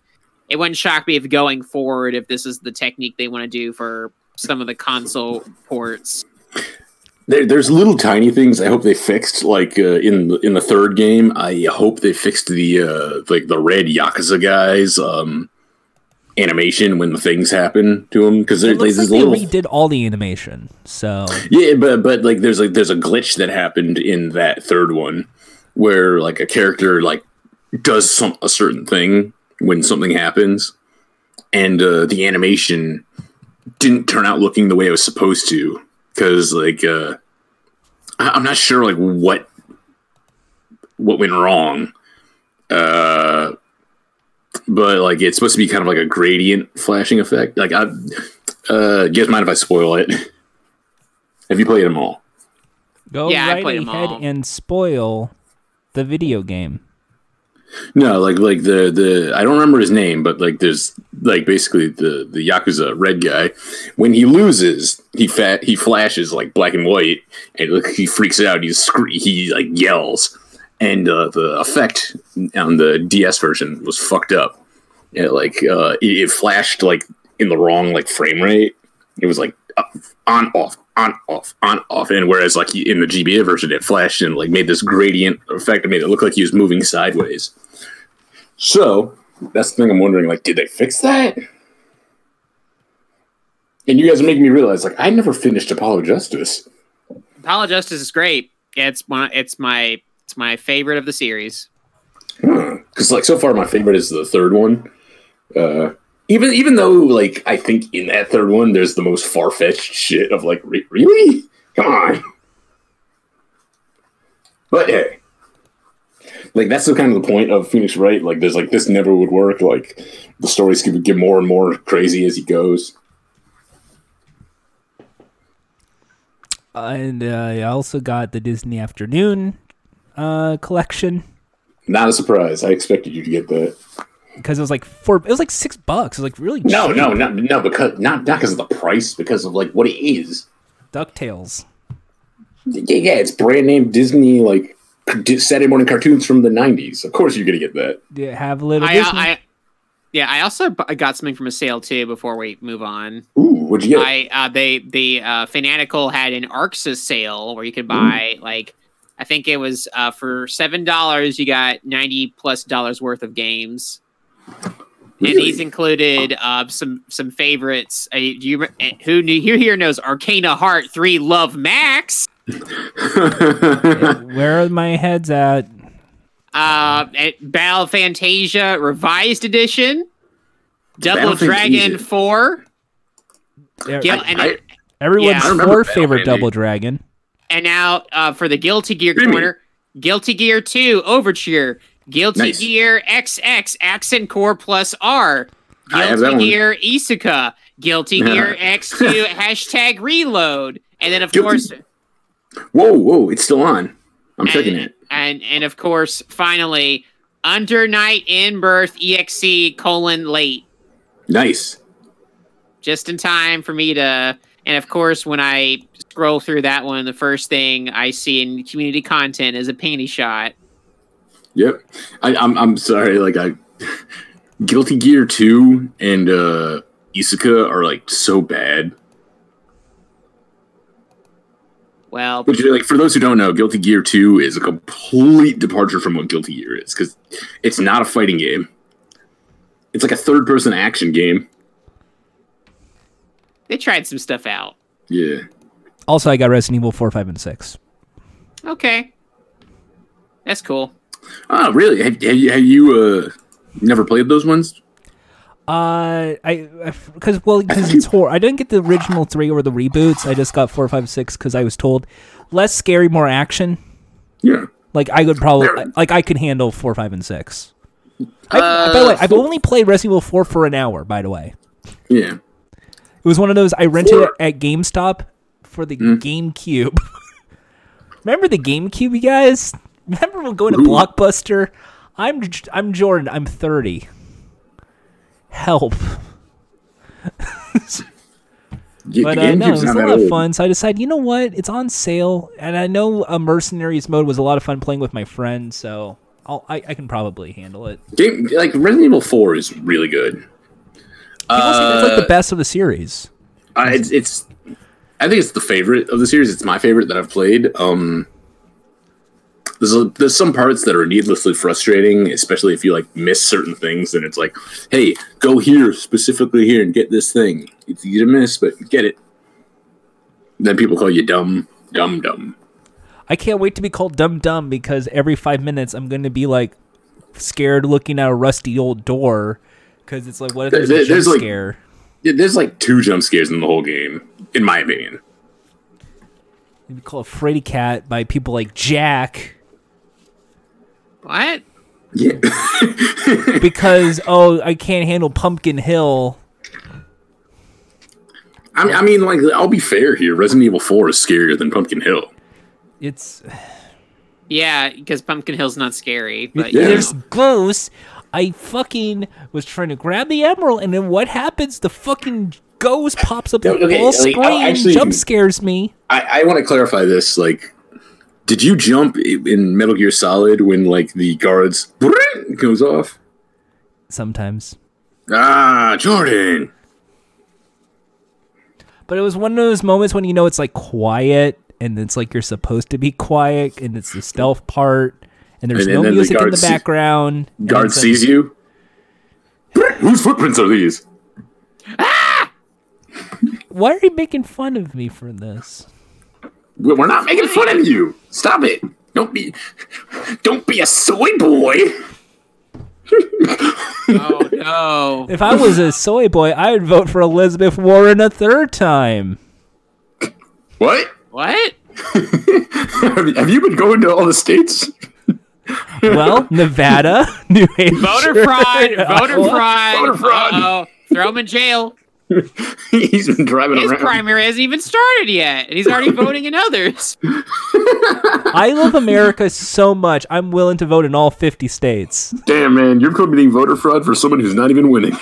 it wouldn't shock me if going forward if this is the technique they want to do for some of the console ports. There, there's little tiny things I hope they fixed. Like uh, in the, in the third game, I hope they fixed the uh, like the red Yakuza guys um, animation when the things happen to him because there's, like they little redid all the animation. So Yeah, but but like there's like there's a glitch that happened in that third one where like a character like does some a certain thing when something happens, and uh, the animation didn't turn out looking the way it was supposed to because like uh, I- I'm not sure like what what went wrong. Uh, but like it's supposed to be kind of like a gradient flashing effect. Like I, uh, you guys mind if I spoil it? Have you played them all? go Yeah, I right played 'em ahead all. and spoil the video game. No, like like the the I don't remember his name, but like there's like basically the the yakuza red guy. When he loses, he fat he flashes like black and white, and like, he freaks out. He scre- he like yells, and uh, the effect on the DS version was fucked up. It, like uh, it, it flashed like in the wrong like frame rate. It was like on off on off on off, and whereas like in the GBA version, it flashed and like made this gradient effect. It made it look like he was moving sideways. So that's the thing I'm wondering. Like, did they fix that? And you guys are making me realize, like, I never finished Apollo Justice. Apollo Justice is great. It's one. It's my. It's my favorite of the series. Because, like, so far my favorite is the third one. Uh, even even though, like, I think in that third one there's the most far fetched shit of like, re- really? Come on. But hey, like that's the kind of the point of Phoenix Wright. Like, there's like this never would work. Like, the stories could get more and more crazy as he goes. And uh, I also got the Disney Afternoon uh, collection Not a surprise. I expected you to get that. because it was like four. It was like six bucks. It was like really cheap. No, no, no, no. Because not not because of the price, because of like what it is. Ducktales. Yeah, yeah. It's brand name Disney like Saturday morning cartoons from the '90s. Of course, you're gonna get that. Yeah, have a little I, Disney? I, yeah, I also bu- got something from a sale too. Before we move on, Ooh, what'd you get? I uh, they the uh, Fanatical had an ArcSys sale where you could buy like I think it was uh, for seven dollars you got ninety plus dollars worth of games. And Really? these included uh, some some favorites. Uh, do you uh, who knew, who here knows Arcana Heart Three Love Max? Where are my heads at? Uh, at Battle Fantasia Revised Edition, Double Battle Dragon Fantasia. Four, Yeah, Gil- I- and, I- Everyone's Yeah. I remember fourth Battle favorite Double Dragon. And now uh, for the Guilty Gear What do you corner, Guilty Gear Two Overture, Guilty Nice. Gear XX Accent Core Plus R, Guilty one. Gear Isuka, Guilty Gear X2 hashtag Reload, and then of Guilty- course Whoa, whoa, it's still on. I'm checking it. and and of course finally Under Night in Birth EXE colon late. Nice. just in time for me to and of course when i scroll through that one the first thing i see in community content is a panty shot Yep. I, I'm I'm sorry. Like I, Guilty Gear Two and uh Isuka are like so bad. well Which like for those who don't know, Guilty Gear Two is a complete departure from what Guilty Gear is because it's not a fighting game. It's like a third-person action game. they tried some stuff out Yeah. Also, I got Resident Evil 4, 5, and 6. okay that's cool Oh, really? Have, have you have you uh never played those ones? Uh, I because well because it's horror. I didn't get the original three or the reboots. I just got four, five, six because I was told less scary, more action. Yeah. Like I could probably There- like I could handle four, five, and six. I, Uh, by the way, I've only played Resident Evil four for an hour. By the way, Yeah. it was one of those I rented Four- it at GameStop for the GameCube. Remember the GameCube, you guys? Remember when going to Ooh. Blockbuster? I'm I'm Jordan. I'm thirty. Help. Yeah, But uh, no, it was a lot that of fun. So I decided, you know what? It's on sale, and I know a Mercenaries mode was a lot of fun playing with my friends. So I'll, I I can probably handle it. Game like Resident Evil Four is really good. People say that's like Uh, the best of the series. Uh, it's, it's I think it's the favorite of the series. It's my favorite that I've played. Um, there's a, there's some parts that are needlessly frustrating, especially if you like miss certain things. And it's like, hey, go here specifically here and get this thing. It's easy to miss, but get it. Then people call you dumb, dumb, dumb. I can't wait to be called dumb, dumb because every five minutes I'm going to be like scared looking at a rusty old door because it's like, what if there's There- a jump there's, like- scare? Yeah, There's like two jump scares in the whole game, in my opinion. You'd be called Freddy Cat by people like Jack what Yeah, because oh I can't handle Pumpkin Hill. I mean, I mean, like I'll be fair here. Resident Evil Four is scarier than Pumpkin Hill. It's yeah because pumpkin hill's not scary but Yeah. There's know. ghosts. I fucking was trying to grab the emerald, and then what happens? The fucking ghost pops up, the Okay, full like, screen, actually- jump scares me. I, I want to clarify this. Like, did you jump in Metal Gear Solid when like the guards goes off? Sometimes, Ah, Jordan. but it was one of those moments when you know it's like quiet, and it's like you're supposed to be quiet, and it's the stealth part, and there's And- no and then the music in the background. and Guard it's like- sees you. Whose footprints are these? Why are you making fun of me for this? We- We're not making fun of you. Stop it. Don't be. Don't be a soy boy. oh no If I was a soy boy, I would vote for Elizabeth Warren a third time. What? what have have you been going to all the states? Well, Nevada, New Hampshire. voter fraud voter What? fraud Voter fraud. Uh-oh. throw him in jail He's been driving his around. primary hasn't even started yet and he's already voting in others I love America so much. I'm willing to vote in all 50 states. Damn, man, you're committing voter fraud for someone who's not even winning.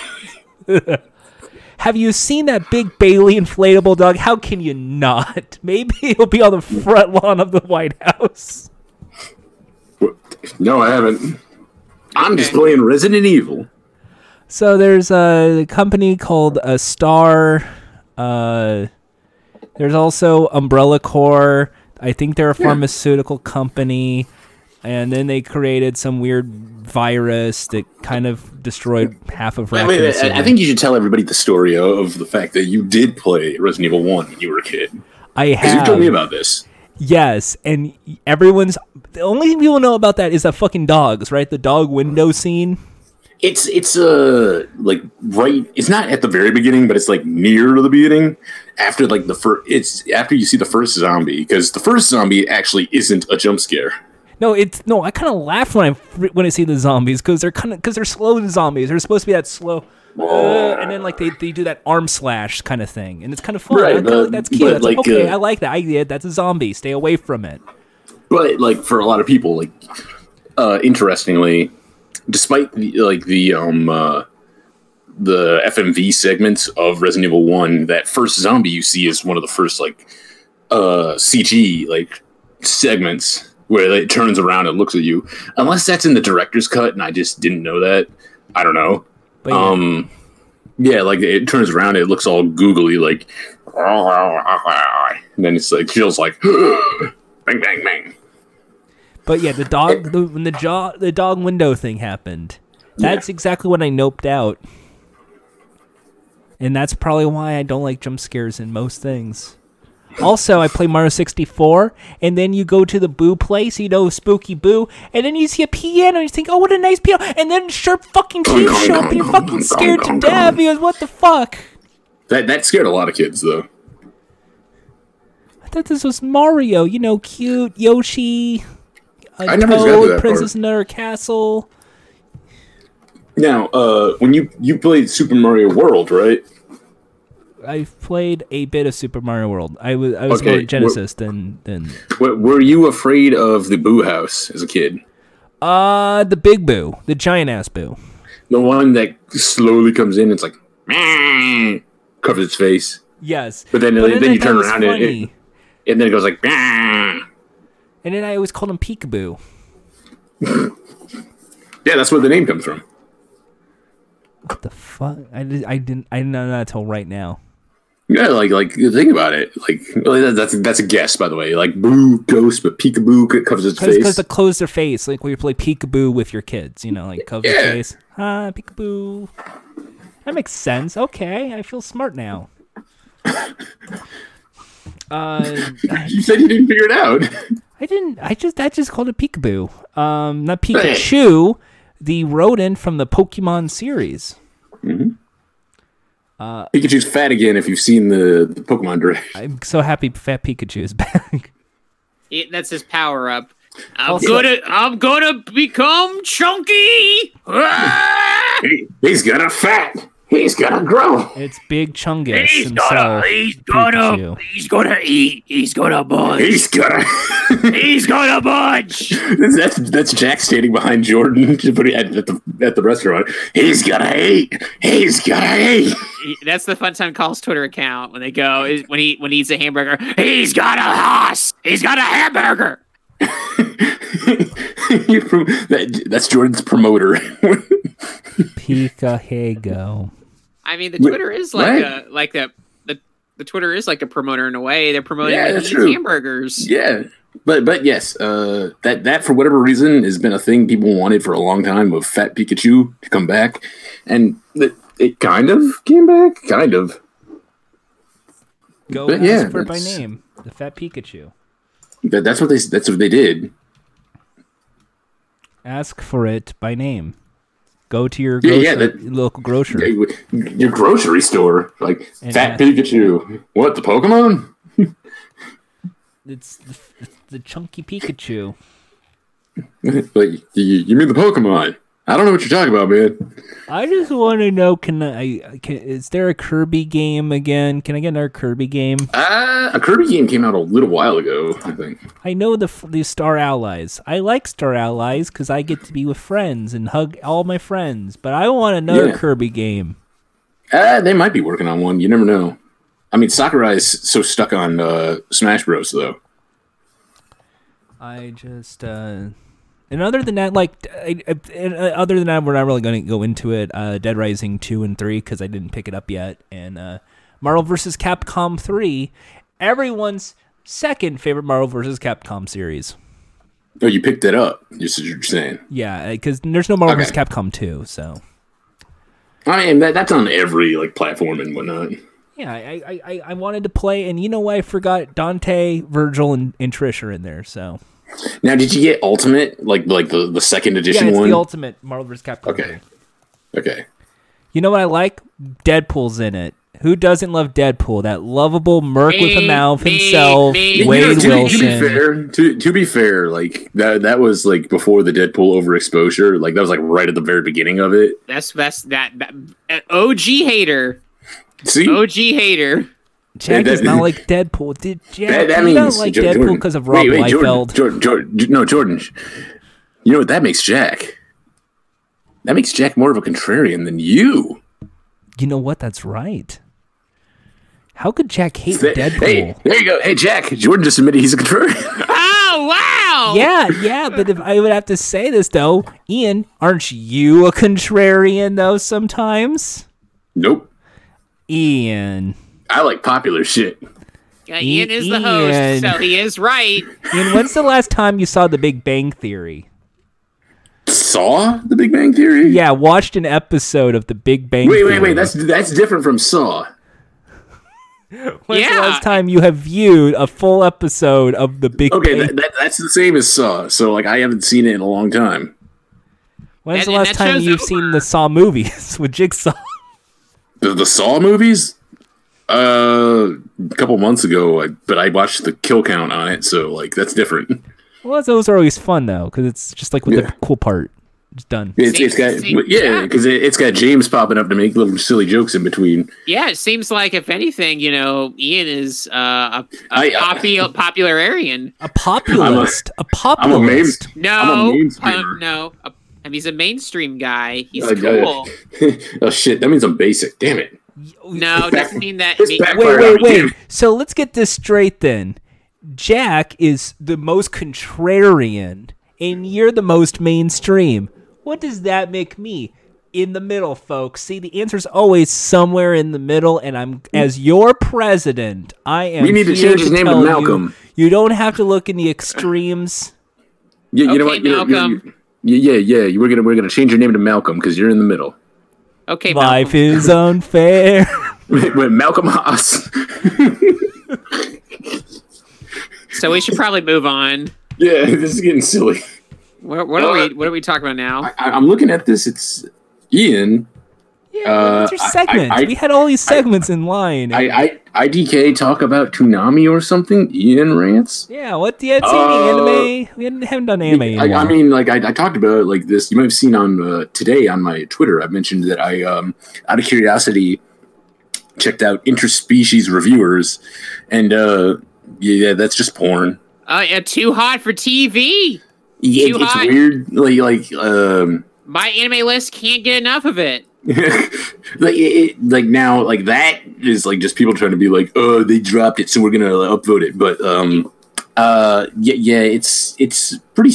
Have you seen that big Bailey inflatable dog? How can you not? Maybe it'll be on the front lawn of the White House. No, I haven't. I'm just playing Resident Evil. So there's a company called a Star. Uh, there's also Umbrella Corps. I think they're a pharmaceutical company. And then they created some weird virus that kind of destroyed half of Wait, Raccoon wait. I I think you should tell everybody the story of the fact that you did play Resident Evil 1 when you were a kid. I have. you told me about this. Yes, and everyone's the only thing people know about that is the fucking dogs, right? The dog window scene. It's it's uh like right. It's not at the very beginning, but it's like near to the beginning. After like the first, it's after you see the first zombie because the first zombie actually isn't a jump scare. No, it's no. I kind of laugh when I when I see the zombies because they're kind of because they're slow zombies. They're supposed to be that slow, uh, and then like they, they do that arm slash kind of thing, and it's kind of fun. Right, but- like, that's cute. That's like, like, okay, uh, I like that idea. That's a zombie. Stay away from it. But like for a lot of people, like uh interestingly, despite the, like the um uh the FMV segments of Resident Evil One, that first zombie you see is one of the first like uh CG like segments where it turns around and looks at you. Unless that's in the director's cut, and I just didn't know that. I don't know. But yeah, Um, yeah, like it turns around, it looks all googly, like, and then it's like feels like, bang, bang, bang. But yeah, the dog the, when the jaw the dog window thing happened, that's exactly when I noped out, and that's probably why I don't like jump scares in most things. Also, I play Mario 64, and then you go to the Boo place, you know, Spooky Boo, and then you see a piano, and you think, oh, what a nice piano, and then sharp fucking teeth show up, and you're fucking scared to death because what the fuck? That that scared a lot of kids, though. I thought this was Mario, you know, cute Yoshi, a I never Toad, Princess part. in Another Castle. Now, uh, when you you played Super Mario World, right? I've played a bit of Super Mario World. I was I was Okay, more Genesis than than were you afraid of the Boo House as a kid? uh the Big Boo, the giant ass Boo. The one that slowly comes in, it's like covers its face, Yes, but then But then I you turn around and it, and then it goes like "Meow." And then I always called him Peekaboo. yeah, that's where the name comes from. What the fuck? I, did, I didn't I didn't know that until right now. Yeah, like like think about it. Like that's that's a guess, by the way. Like Boo ghost, but Peekaboo covers its Because face. they close their face, like when you play Peekaboo with your kids, you know, like cover Yeah. face. Ah, Peekaboo. That makes sense. Okay, I feel smart now. uh, you said you didn't figure it out. I didn't. I just I just called it Peekaboo. Um, not Pikachu, the rodent from the Pokemon series. Pikachu's fat again. If you've seen the, the Pokemon Direct, I'm so happy Fat Pikachu is back. It, that's his power up. I'm Also- gonna, I'm gonna become chunky. He- he's gonna fat. He's gonna grow. it's Big Chungus He's himself. gonna, he's gonna, Pikachu. he's gonna eat. He's gonna bunch. He's gonna. He's gonna bunch. that's that's Jack standing behind Jordan to put it at, at the at the restaurant. He's gonna eat. He's gonna eat. That's the Fun Time Calls Twitter account when they go when he when he eats a hamburger. He's got a hoss. He's got a hamburger. That, that's Jordan's promoter. Pikahago. I mean, the Twitter is like right. a like a the the Twitter is like a promoter in a way. They're promoting Yeah, like, these true. hamburgers. yeah, but but yes, uh, that that for whatever reason has been a thing people wanted for a long time of Fat Pikachu to come back, and it, it kind of came back, kind of. Go But ask yeah, for by name. The Fat Pikachu. That, that's what they that's what they did. Ask for it by name. Go to your Yeah, grocer, yeah, that- local grocer. Your grocery store, like And Fat ask- Pikachu. What the Pokemon? It's the, it's the chunky Pikachu. like you, you mean the Pokemon? I don't know what you're talking about, man. I just want to know: Can I? Can, is there a Kirby game again? Can I get another Kirby game? Uh, a Kirby game came out a little while ago, I think. I know the the Star Allies. I like Star Allies because I get to be with friends and hug all my friends. But I want another Yeah. Kirby game. Uh, they might be working on one. You never know. I mean, Sakurai is so stuck on uh, Smash Bros. Though. I just uh and other than that, like, I, I, uh, other than that, we're not really going to go into it. Uh, Dead Rising two and three because I didn't pick it up yet, and uh, Marvel vs. Capcom three, everyone's second favorite Marvel vs. Capcom series. Oh, you picked it up. Just as you're saying. Yeah, because there's no Marvel Okay. vs. Capcom two, so I mean, that, that's on every like platform and whatnot. Yeah, I, I, I, I wanted to play, and you know what? I forgot Dante, Virgil, and, and Trish are in there. So Now, did you get Ultimate, like like the, the second edition yeah, edition it's one? the ultimate Marvel vs. Capcom. Okay. game. okay. You know what I like? Deadpool's in it. Who doesn't love Deadpool? That lovable merc with a mouth me, himself, me. You know, Wade to, to Wilson. be fair, to, to be fair, like that that was like before the Deadpool overexposure. Like that was like right at the very beginning of it. That's that's that, that uh, OG hater. See, OG hater. Jack that- is not like Deadpool. Did Jack? that, that means don't like Jo- Deadpool because of Rob wait, wait, Jordan, Liefeld. Jordan, Jordan, no, Jordan. You know what that makes Jack? That makes Jack more of a contrarian than you. You know what? That's right. How could Jack hate Th- Deadpool? Hey, there you go. Hey, Jack. Jordan just admitted he's a contrarian. Oh wow! Yeah, yeah, but if I would have to say this though, Ian, aren't you a contrarian though sometimes? nope. Ian. I like popular shit. Yeah, Ian is the Ian. host, so he is right. Ian, when's the last time you saw The Big Bang Theory? Saw the Big Bang Theory? Yeah, watched an episode of The Big Bang Wait, Theory. wait, wait. That's that's different from Saw. When's the last time you have viewed a full episode of The Big Okay, Bang that, that, that's the same as Saw. So like, I haven't seen it in a long time. When's And- the last time you've over. seen the Saw movies with Jigsaw? The, the Saw movies? Uh, a couple months ago, I, but I watched the kill count on it, so like that's different. Well, those are always fun though, because it's just like with Yeah. the cool part. It's done. It's, it's got See- yeah, yeah. because it, it's got James popping up to make little silly jokes in between. Yeah, it seems like if anything, you know, Ian is uh, a, a I- popu- popular Aryan. A populist. a, I'm a main. populist. I'm a No, mainstreamer. uh, no, uh, and he's a mainstream guy. He's Uh, uh, cool. oh shit, that means I'm basic. Damn it. No, it doesn't mean that. This wait, wait, wait. So let's get this straight then. Jack is the most contrarian, and you're the most mainstream. What does that make me? In the middle, folks. See, the answer's always somewhere in the middle, and I'm mm. as your president. I am. We need to change his name to tell you, Malcolm. You, don't have to look in the extremes. Yeah, you know what? You know- you know- Malcolm. yeah, yeah, yeah. We're gonna we're gonna change your name to Malcolm because you're in the middle. Okay, Life Malcolm. is unfair. With Malcolm Haas. So we should probably move on. yeah, this is getting silly. What, what are we? What are we talking about now? I, I'm looking at this. It's Ian. Yeah, Uh, what's your I- I- segment? I- we had all these segments in line. I, I IDK talk about Toonami or something. Ian rants. yeah, what do you had Uh, the anime? We haven't done anime in a I, while. I mean, like I, I talked about it like this. You might have seen on uh, today on my Twitter. I mentioned that I, um, out of curiosity, checked out interspecies reviewers, and uh, yeah, that's just porn. Uh, yeah, too hot for TV. Yeah, Too it's high? weird. Like like um, My anime list can't get enough of it. like it, like now like that is like just people trying to be like oh they dropped it so we're gonna upvote it. But um uh yeah yeah it's it's pretty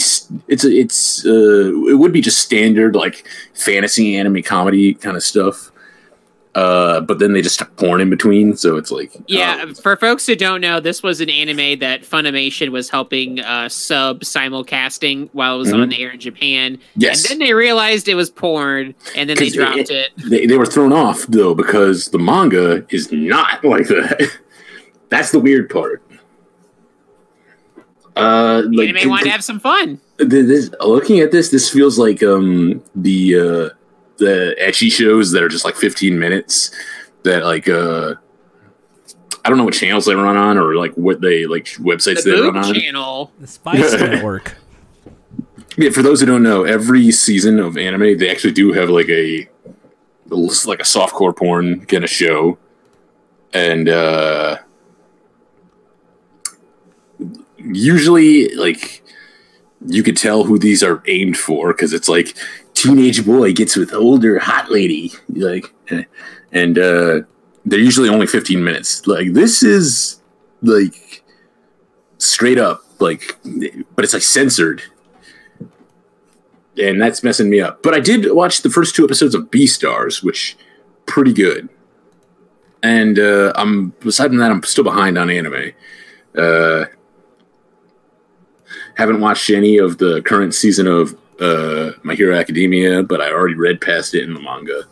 it's it's uh it would be just standard like fantasy anime comedy kind of stuff uh but then they just stuck porn in between so it's like Yeah, uh, for folks who don't know, this was an anime that Funimation was helping uh, sub simulcasting while it was on the air in Japan. yes And then they realized it was porn, and then they dropped it- it. they, they were thrown off though because the manga is not like that that's the weird part uh like anime wanted to have some fun. This, looking at this, this feels like um the uh the ecchi shows that are just like 15 minutes that like uh I don't know what channels they run on or like what they like websites The they run on. Channel. the Spice Network. Yeah, for those who don't know, every season of anime they actually do have like a like a softcore porn kind of show, and uh usually like you could tell who these are aimed for because it's like teenage boy gets with older hot lady like and uh they're usually only 15 minutes. Like this is like straight up like but it's like censored. And that's messing me up. But i did watch the first two episodes of Beastars which pretty good. And uh i'm beside from that i'm still behind on anime. Uh haven't watched any of the current season of uh, My Hero Academia, but I already read past it in the manga.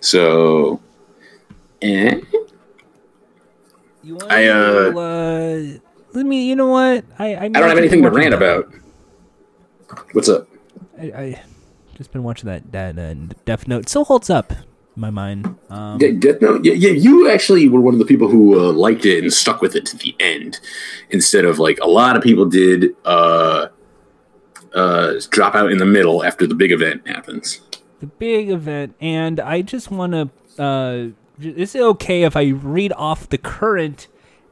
So, Eh? You I, uh, to, uh, let me. You know what? I I, I don't have anything to rant about. What's up? I, I just been watching that that uh, Death Note. Still holds up in my mind. Um, De- Death Note. Yeah, yeah, you actually were one of the people who uh, liked it and stuck with it to the end, instead of like a lot of people did. Uh, uh, drop out in the middle after the big event happens. the big event, and I just want to. Uh, is it okay if I read off the current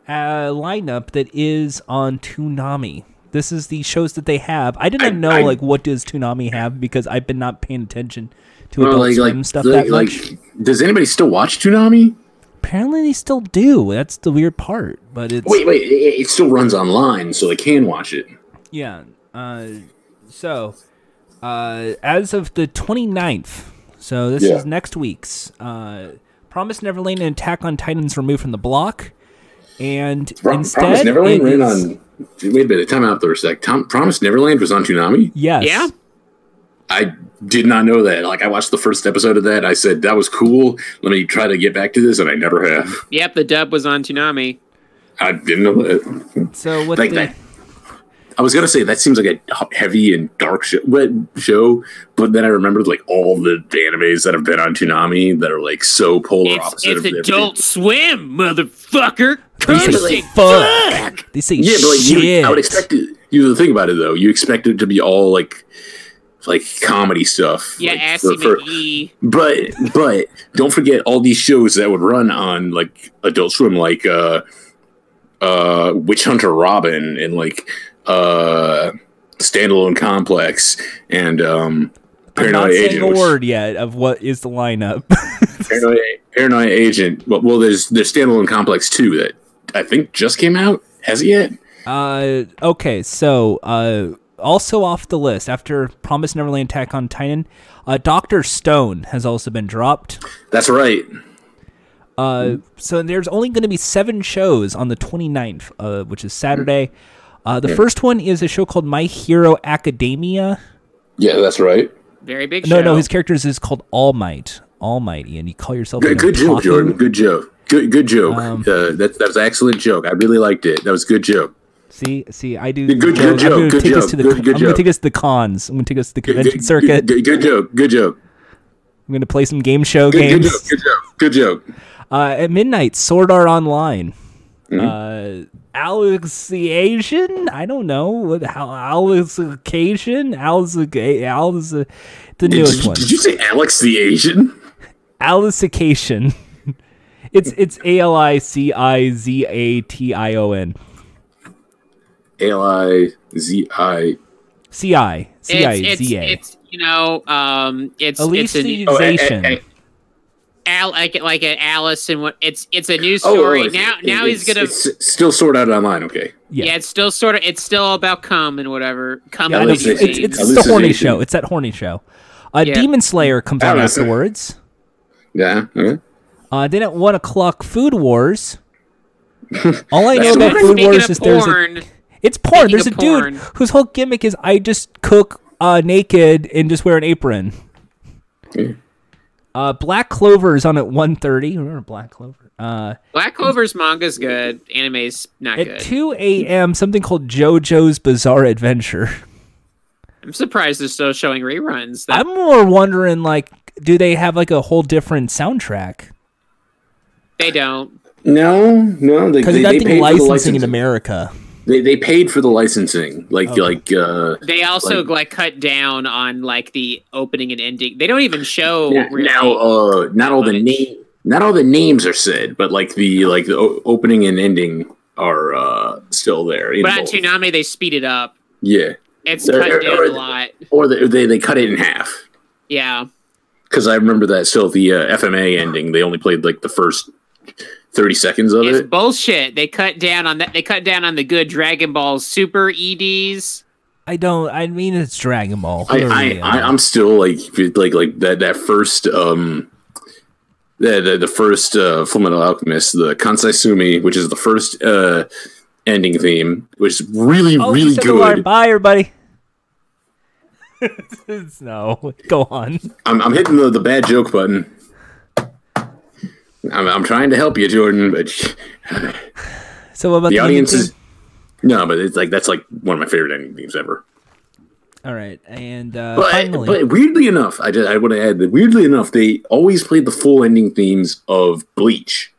uh, lineup that is on Toonami? This is the shows that they have. I didn't I- know I- like what does Toonami have because I've been not paying attention to Well, Adult like, Swim like, stuff like, that like, much. does anybody still watch Toonami? Apparently, they still do. That's the weird part. But it's Wait, wait, it, it still runs online, so they can watch it. Yeah. Uh, so, uh, as of the 29th, so this Yeah. is next week's, uh, Promise Neverland and Attack on Titans removed from the block. And Pro- instead, Promise Neverland it ran is- on. Wait a minute, time out for a sec. Tom, Promise Neverland was on Toonami. Yes. Yeah. I did not know that. Like, I watched the first episode of that. I said that was cool. Let me try to get back to this, and I never have. Yep, the dub was on Toonami. I didn't know that. So what Like the, that. I was gonna say that seems like a heavy and dark show, but then I remembered like all the animes that have been on Toonami that are like so polar It's, opposite it's of Adult Swim, motherfucker. they Come say say fuck. They say Yeah, but like shit. you, I would expect it. You think about it though. You expect it to be all like like comedy stuff. Yeah, like, Assy for- for- McGee. But but don't forget all these shows that would run on like Adult Swim, like uh uh Witch Hunter Robin and like uh Standalone Complex and um I'm not Paranoid saying a word yet of what is the lineup. Paranoid, Paranoid Agent. Well, well, there's there's Standalone Complex too that I think just came out. Has it yet? Uh, okay, so uh, also off the list after Promise Neverland Attack on Titan, uh, Doctor Stone has also been dropped. That's right. Uh, so there's only going to be seven shows on the 29th, uh, which is Saturday. Uh, the first one is a show called My Hero Academia. Yeah, that's right. Very big No, show. no, his characters is called All Might. All Mighty, and you call yourself Good, an good joke. Jordan. Good joke. Good, good joke. Um, uh, that that was an excellent joke. I really liked it. That was a good joke. See, see, I do. Good- good joke. I'm joke, gonna good take us joke, to the. good- good I'm gonna take us to the cons. I'm gonna take us to the convention good- circuit. Good, good joke. Good joke. I'm gonna play some game show Good, good games. joke. Good joke. Good joke. Uh, at midnight, Sword Art Online. Mm-hmm. Uh, Alex the Asian? I don't know. What, how, Alex Occasion? Alex, Alex, the Did, newest did, one. did you say Alex the Asian? Alice Occasion. it's it's A L I C I Z A T I O N. A L I Z I. C I C I it's, it's, Z A. it's you know, um, it's it's a Oh, eh, Alicization. eh, eh. Al, like like an Alice and what it's it's a new Oh, story oh, it's- now. it- now he's it's- gonna it's still sort out online. Okay. yeah. yeah. It's still sort of it's still about cum and whatever cum. I and know, it's, it's, disease. it's the horny show. It's that horny show. Uh, Yeah. Demon Slayer comes out Alice- afterwards. Yeah. okay. Uh, then at one o'clock, Food Wars. All I know about Food Speaking Wars of is there's a, it's porn. speaking There's a of dude whose whole gimmick is I just cook uh, naked and just wear an apron. Yeah. Uh, Black Clover is on at 1.30. Remember Black Clover? Uh, Black Clover's manga's good. Anime's not at good. 2 a.m., something called JoJo's Bizarre Adventure. I'm surprised they're still showing reruns. That, I'm more wondering, like, do they have like a whole different soundtrack? they don't. No, no. Because they, that they thing paid for the licensing licensing. in America. They, they paid for the licensing. Like Okay. like uh. They also Like- like, cut down on like the opening and ending. They don't even show Now, really. now, uh, not all the name, not all the names are said, but like the like the o- opening and ending are uh still there. but on both. Toonami they speed it up. yeah, It's They're- cut down or- a lot. or they they, they cut it in half. Yeah. Because I remember that still the uh, FMA ending. They only played like the first thirty seconds of it. It's it. bullshit. They cut down on that. They cut down on the good Dragon Ball Super EDs. I don't. I mean, it's Dragon Ball. I, What are I, we, I I'm still like like like that that first um the the, the first uh Fullmetal Alchemist the Kesenai Tsumi which is the first uh ending theme which is really Oh, really said the good. Bye, everybody. no, go on. I'm I'm hitting the, the bad joke button. I'm, I'm trying to help you, Jordan, but So what about the the, audience is no, but it's like that's like one of my favorite ending themes ever. all right, and uh, But, finally, but weirdly enough, I just I want to add that weirdly enough, they always played the full ending themes of Bleach.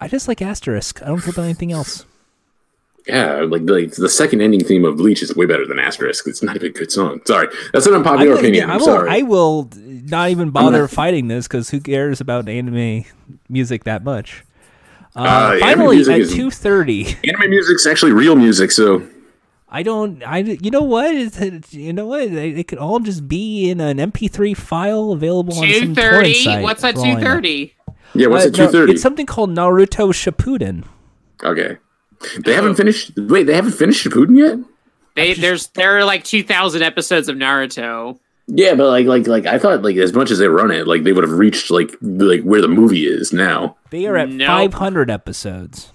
I just like Asterisk. I don't care about anything else. Yeah, like, like the second ending theme of Bleach is way better than Asterisk. It's not even a good song. Sorry, that's an unpopular will- opinion. yeah, I'm I will, sorry. I will not even bother not- fighting this because who cares about anime music that much? Uh, Uh, anime finally, music at is- two thirty, Anime music's actually real music, so I don't. I you know what? it- You know what? It, it could all just be in an MP3 file available on Two some torrent thirty. site. What's at for all I two know. thirty? yeah. What's Uh, it? no, Two thirty. It's something called Naruto Shippuden. okay. They haven't oh. finished. Wait, they haven't finished Shippuden yet. They there's there are like two thousand episodes of Naruto. Yeah, but like, like, like, I thought, like, as much as they run it, like, they would have reached, like, like where the movie is now. They are at Nope. 500 episodes.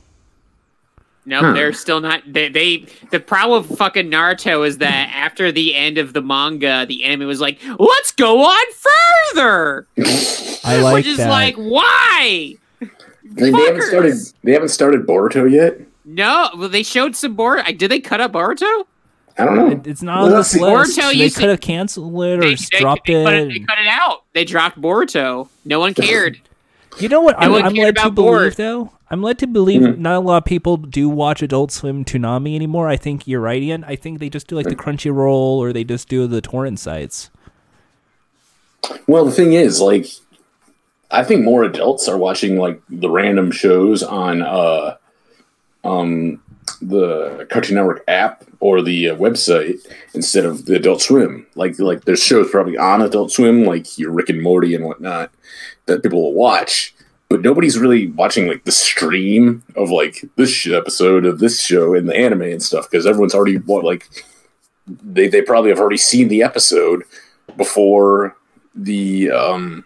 Nope, Huh. they're still not. They, they the problem with fucking Naruto is that after the end of the manga, the anime was like, "Let's go on further," I like which is that. like, why? They, they haven't started. Fuckers. They haven't started Boruto yet. No, well, they showed some Boruto. Did they cut up Boruto? I don't know. It- it's not Well, on let's this see. list. Boruto They used to- could have canceled it or They, they- dropped they cut it. They cut it out. They dropped Boruto. No one cared. You know what? No I'm, one I'm led to about believe Borat. though. I'm led to believe Mm-hmm. not a lot of people do watch Adult Swim Toonami anymore. I think you're right, Ian. I think they just do like the Crunchyroll or they just do the torrent sites. Well, the thing is, like, I think more adults are watching like the random shows on uh, um, the Cartoon Network app or the uh, website instead of the Adult Swim. Like, like there's shows probably on Adult Swim, like your Rick and Morty and whatnot, that people will watch. But nobody's really watching like the stream of like this episode of this show in the anime and stuff because everyone's already like they they probably have already seen the episode before the um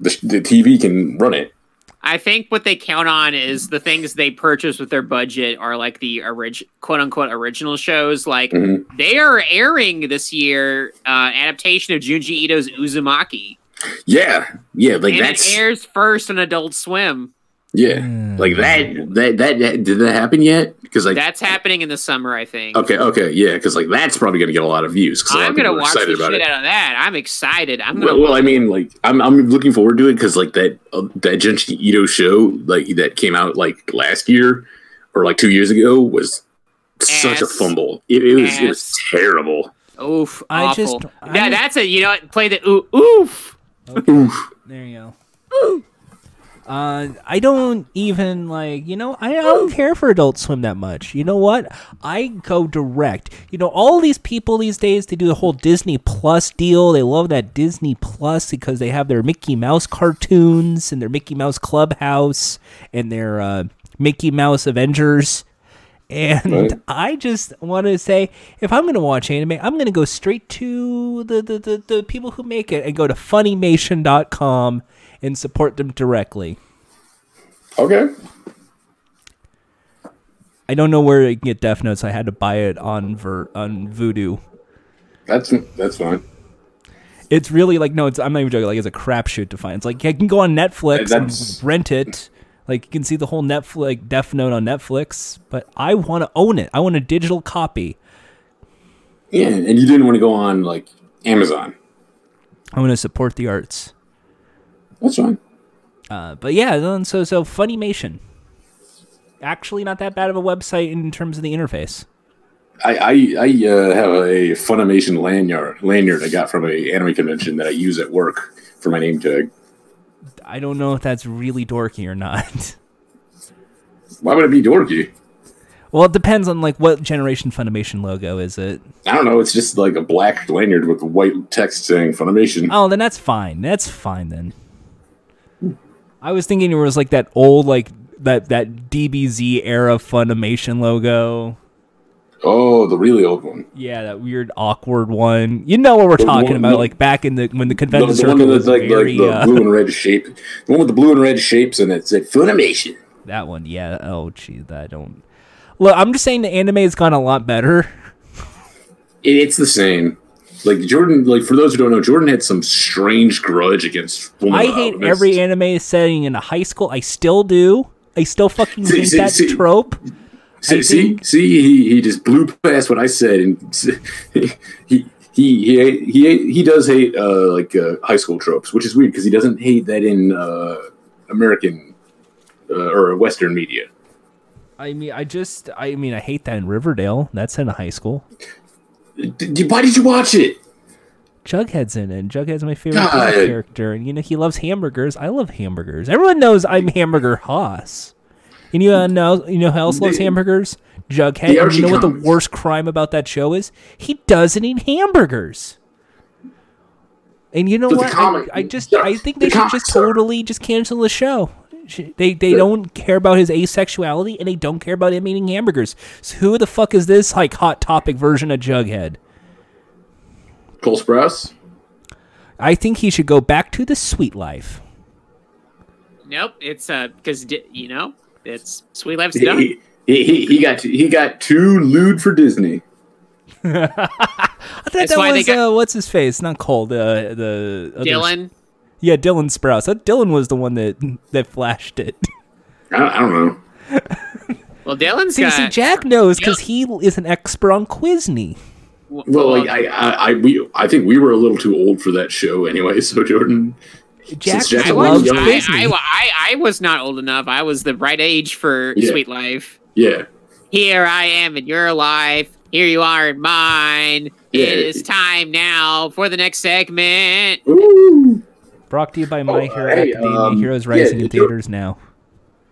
the, the TV can run it. I think what they count on is the things they purchase with their budget are like the orig- quote unquote original shows. Like Mhm. they are airing this year uh, adaptation of Junji Ito's Uzumaki, Yeah, yeah, like and that's it airs first on Adult Swim. Yeah, like that, that that that did that happen yet? Because like That's happening in the summer, I think. okay, okay, yeah, because like that's probably gonna get a lot of views. 'cause a lot I'm gonna watch the excited shit it. out of that. I'm excited. I'm gonna. Well, well, I mean, like I'm I'm looking forward to it because like that uh, that Junji Ito show like that came out like last year or like two years ago was such a fumble. It, it was it was terrible. oof, I awful. just- I yeah, just- that's it. You know, what? play the ooh, oof. Oof. There you go. Uh, I don't even like, you know, I, don't care for Adult Swim that much. You know what? I go direct. You know, all these people these days, they do the whole Disney Plus deal. They love that Disney Plus because they have their Mickey Mouse cartoons and their Mickey Mouse Clubhouse and their uh, Mickey Mouse Avengers. And Right. I just want to say, if I'm going to watch anime, I'm going to go straight to the, the, the, the people who make it and go to Funimation.com and support them directly. Okay. I don't know where I can get Death Notes. I had to buy it on Ver, on Vudu. That's that's fine. It's really like no, it's I'm not even joking. Like it's a crapshoot to find. It's like I can go on Netflix That's- and rent it. Like you can see the whole Netflix like Death Note on Netflix, but I want to own it. I want a digital copy. Yeah, and you didn't want to go on like Amazon. I want to support the arts. That's fine. Uh, but yeah, so so Funimation. Actually, not that bad of a website in terms of the interface. I I, I uh, have a Funimation lanyard lanyard I got from a anime convention that I use at work for my name tag. I don't know if that's really dorky or not. Why would it be dorky? well, it depends on like what generation Funimation logo is it. I don't know. It's just like a black lanyard with white text saying Funimation. Oh, then that's fine. That's fine then. I was thinking it was like that old like that that DBZ era Funimation logo. Oh, the really old one. Yeah, that weird awkward one. You know what we're The talking one- about? the- like back in the when the The, convention the circle one was like, like very the uh, blue and red shape. The one with the blue and red shapes and it said Funimation. that one. Yeah. Oh, geez, I don't. Look, I'm just saying the anime has gone a lot better. It, it's the same. Like Jordan. Like for those who don't know, Jordan had some strange grudge against. I hate every anime setting in a high school. I still do. I still fucking See, hate see, that see. trope. See, see, see, he, he just blew past what I said, and he he he he, he does hate uh, like uh, high school tropes, which is weird because he doesn't hate that in uh, American uh, or Western media. I mean, I just, I mean, I hate that in Riverdale. That's in a high school. D- why did you watch it? Jughead's in it. Jughead's my favorite God. character, and you know he loves hamburgers. I love hamburgers. Everyone knows I'm Hamburger Haas. And you uh, know, you know who else loves hamburgers? Jughead. the And you know what the worst crime about that show is? He doesn't eat hamburgers. And you know But what? I, I just, the- I think the they should just are- totally just cancel the show. Sh- They they don't care about his asexuality, and they don't care about him eating hamburgers. So who the fuck is this like hot topic version of Jughead? Cole Sprouse. I think he should go back to the sweet life. Nope, it's uh because you know it's Sweet Life's done. He, he, he, he got he got too lewd for Disney. I thought That's that why they was got- uh, what's his face? Not Cole. The the other- Dylan. Yeah, Dylan Sprouse. That Dylan was the one that that flashed it. I don't, I don't know. Well, Dylan's See, got. see, Jack knows because he is an expert on Quizney. w- Well, like I, I, I, we, I think we were a little too old for that show anyway. So Jordan, Jack Jack I, was loves was, young- I, Quizny. I, I, I was not old enough. I was the right age for Yeah. Sweet Life. yeah, Here I am in your life. Here you are in mine. Yeah. It is time now for the next segment. Ooh. Brought to you by My Oh, Hero hey, Academia. um, Heroes yeah, Rising in theaters now.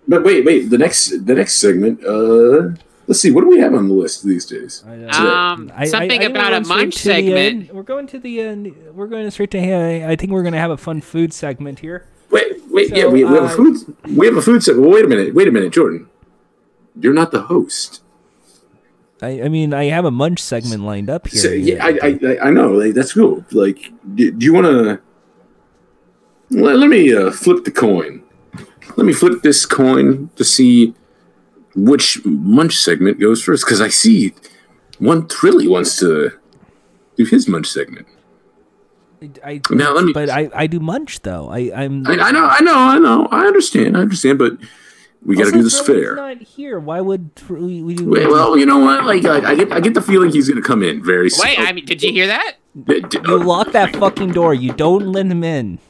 But wait, wait. The next, the next segment. Uh, let's see. What do we have on the list these days? Um, something think about a munch to the segment. We're going to the end. We're going straight to. I think we're going to have a fun food segment here. Wait, wait. So, yeah, we, we have uh, a food. We have a food segment. Well, wait a minute. Wait a minute, Jordan. You're not the host. I, I mean, I have a munch segment lined up here. So, yeah, I, I, I- I know. Like, that's cool. Like, do, do you want to? Let, let me uh, flip the coin. Let me flip this coin to see which munch segment goes first. Because I see one Thrilly wants to do his munch segment. I, Now, let me- but I, I do munch though. I, I'm. I, I know, I know, I know. I understand. I understand. But we got to do this Thrilly's fair. Not here. Why would Tr- we, we do? Wait, well, you know what? Like, I, I get, I get the feeling he's going to come in very soon. Wait, I mean, did you hear that? D- d- you lock that fucking door. You don't let him in.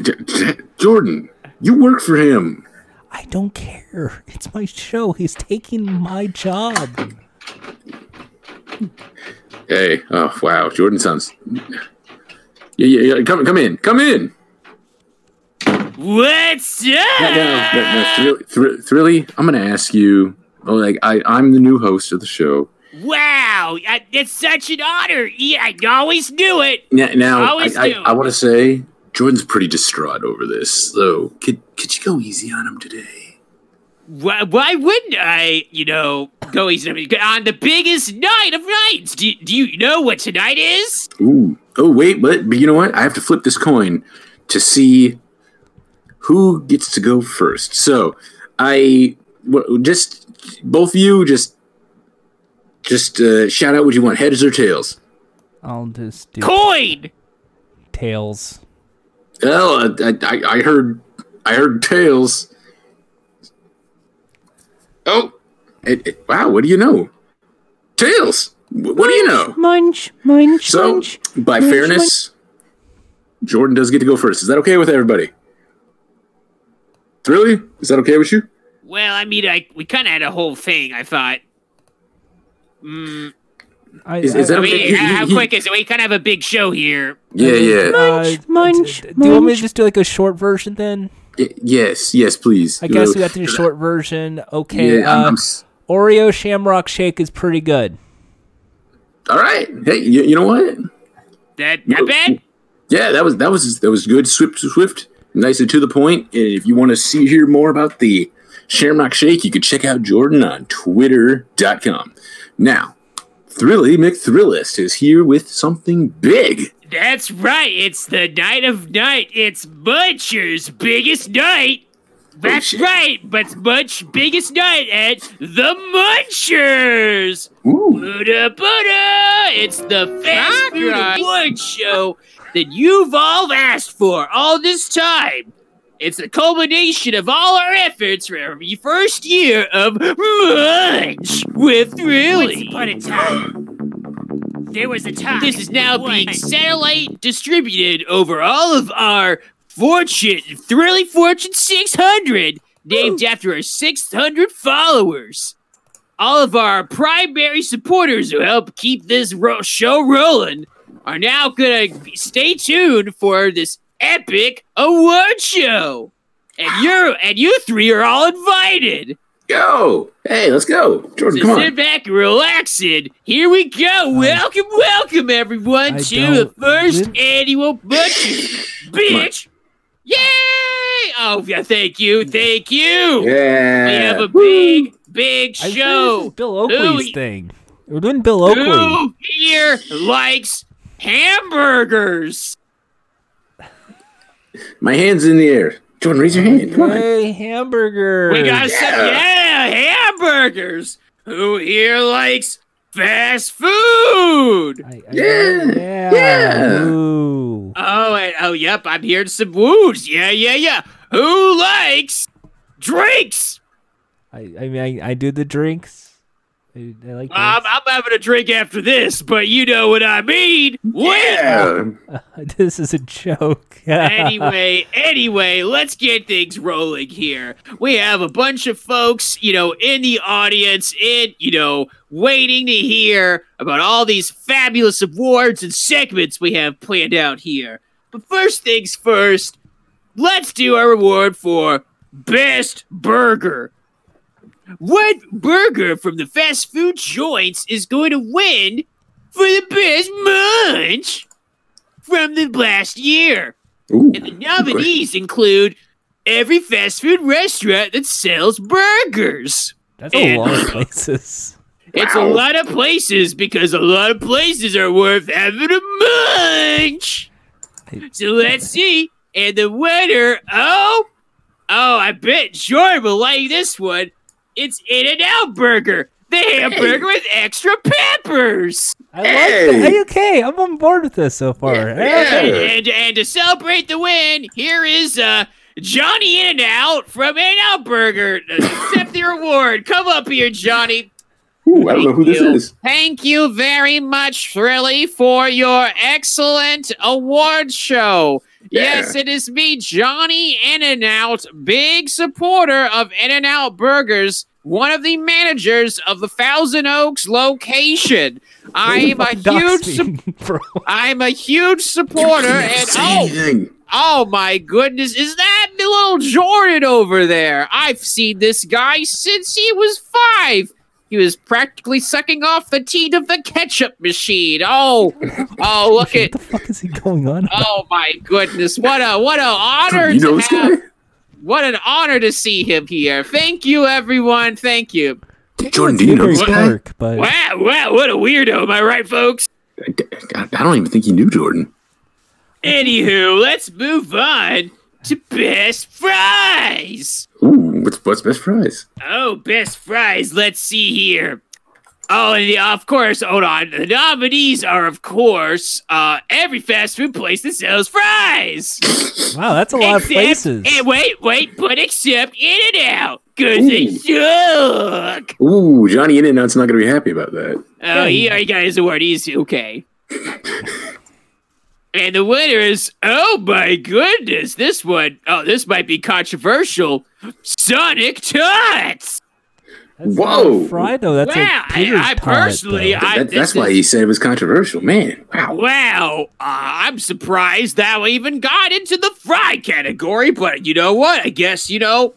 D- D- Jordan, you work for him. I don't care. It's my show. He's taking my job. Hey, oh wow, Jordan sounds. Yeah, yeah, yeah. Come, come in, come in. What's up? no, no, no, Thrill- Thrill- Thrilly, I'm gonna ask you. Oh, like I, I'm the new host of the show. Wow, I- it's such an honor. Yeah, I always knew it. Now, now Always I, I. I want to say Jordan's pretty distraught over this. So, could could you go easy on him today? Why, why wouldn't I, you know, go easy on me? on the biggest night of nights? Do, do you know what tonight is? Ooh. Oh wait, but, but you know what? I have to flip this coin to see who gets to go first. So I just both of you just just uh, shout out what you want, heads or tails. I'll just do Coin. tails. Oh, I, I, I heard I heard tails. Oh, it, it- wow! What do you know? Tails. Wh- What do you know? Munch, munch, So, munch. by munch, fairness, Jordan does get to go first. Is that okay with everybody? Really? Is that okay with you? Well, I mean, I we kind of had a whole thing. I thought. Mm, I, Is- is that I mean, He- how quick is it? We kind of have a big show here. Yeah, yeah. Uh, munch, d- Do you want me to just do like a short version then? Y- yes, yes, please. I guess we got to do a short version. Okay. Yeah, I'm- uh, I'm Oreo Shamrock Shake is pretty good. all right. Hey, you, you know what? That not bad. Yeah, that was that was that was good. Swift, swift, nice and to the point. And if you want to see hear more about the Shamrock Shake, you can check out Jordan on Twitter.com. Now, Thrilly McThrillist is here with something big. That's right. It's the night of night. It's Muncher's biggest night. Oh, That's shit. right, but much biggest night at the Munchers. Ooh. Buddha Buddha! It's the fast food award show that you've all asked for all this time. It's the culmination of all our efforts for the first year of Munch with Thrilly. Once upon a time, there was a time. This is now being satellite distributed over all of our Fortune, Thrilly Fortune 600, named after our 600 followers. All of our primary supporters who help keep this ro- show rolling are now gonna stay tuned for this epic award show. And you're and you three are all invited. Go. Hey, let's go. Jordan, So come sit on. back and relax and here we go. welcome, welcome everyone I to the first didn't- annual Munchers. Bitch! Yay! Oh yeah, thank you, thank you. Yeah. We have a Woo. big, big I this show. is Bill Oakley's Who- thing. We're doing Bill Oakley. Who here likes hamburgers? My hand's in the air. Jordan, raise your hand. Come on. Hey, hamburger. We got some Yeah. yeah, hamburgers. Who here likes fast food? I, I, Yeah, yeah. yeah. Ooh. Oh, and, oh, yep, I'm hearing some woos. Yeah, yeah, yeah. Who likes drinks? I, I mean, I, I do the drinks. I, I like. Um, I'm having a drink after this, but you know what I mean. Yeah. this is a joke. anyway, anyway, let's get things rolling here. We have a bunch of folks, you know, in the audience, in, you know, waiting to hear about all these fabulous awards and segments we have planned out here. But first things first, let's do our reward for Best Burger. What burger from the fast food joints is going to win for the best munch from the last year? Ooh. And the nominees include every fast food restaurant that sells burgers. That's a lot of places. It's a lot of places because a lot of places are worth having a munch. So let's see. And the winner, oh, oh, I bet Jordan will like this one. It's In-N-Out Burger, the hamburger with extra peppers. I like Hey. that. Hey, okay, I'm on board with this so far. Yeah. And, Yeah. and, and to celebrate the win, here is uh, Johnny In and Out from In-N-Out Burger. Accept the award. Come up here, Johnny. Ooh, I don't know who this you. is. Thank you very much, Thrilly, for your excellent award show. Yeah. Yes, it is me, Johnny In and Out, big supporter of In-N-Out Burgers, one of the managers of the Thousand Oaks location. I am a huge, Dox sup- me, bro. I'm a huge supporter, and oh, anything. Oh my goodness, is that the little Jordan over there? I've seen this guy since he was five. He was practically sucking off the teat of the ketchup machine. Oh, oh, look at, What the fuck is he going on? about? oh my goodness, what a what a honor You to have. guy? What an honor to see him here. Thank you, everyone. Thank you. Jordan, do you know this guy? dark, but Wow, wow, what a weirdo. Am I right, folks? I, I- I don't even think he knew Jordan. Anywho, let's move on to best fries. Ooh, what's what's best fries? Oh, best fries. Let's see here. Oh, and yeah, of course, hold on. The nominees are, of course, uh, every fast food place that sells fries. wow, that's a lot of places. And wait, wait, but except In and Out, because they suck. Ooh, Johnny In and Out's not going to be happy about that. Oh, he already got his award. He's okay. and the winner is, oh my goodness, this one, oh, this might be controversial. Sonic Tots. That's Whoa. not fried though. That's Wow, a I- Peter's I personally- though. I- That- that's why is- he said it was controversial. Man, wow. Wow, uh, I'm surprised that we even got into the fry category, but you know what? I guess, you know,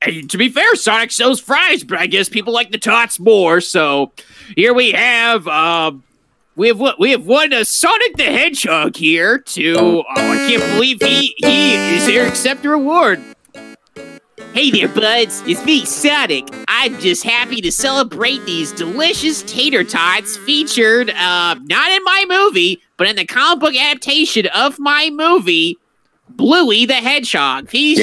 and to be fair, Sonic sells fries, but I guess people like the tots more. So here we have, um, we have what we have one uh, Sonic the Hedgehog here to. Oh, I can't believe he he is here. to Accept your reward. Hey there, buds. It's me, Sonic. I'm just happy to celebrate these delicious tater tots featured, uh, not in my movie, but in the comic book adaptation of my movie, Bluey the Hedgehog. He's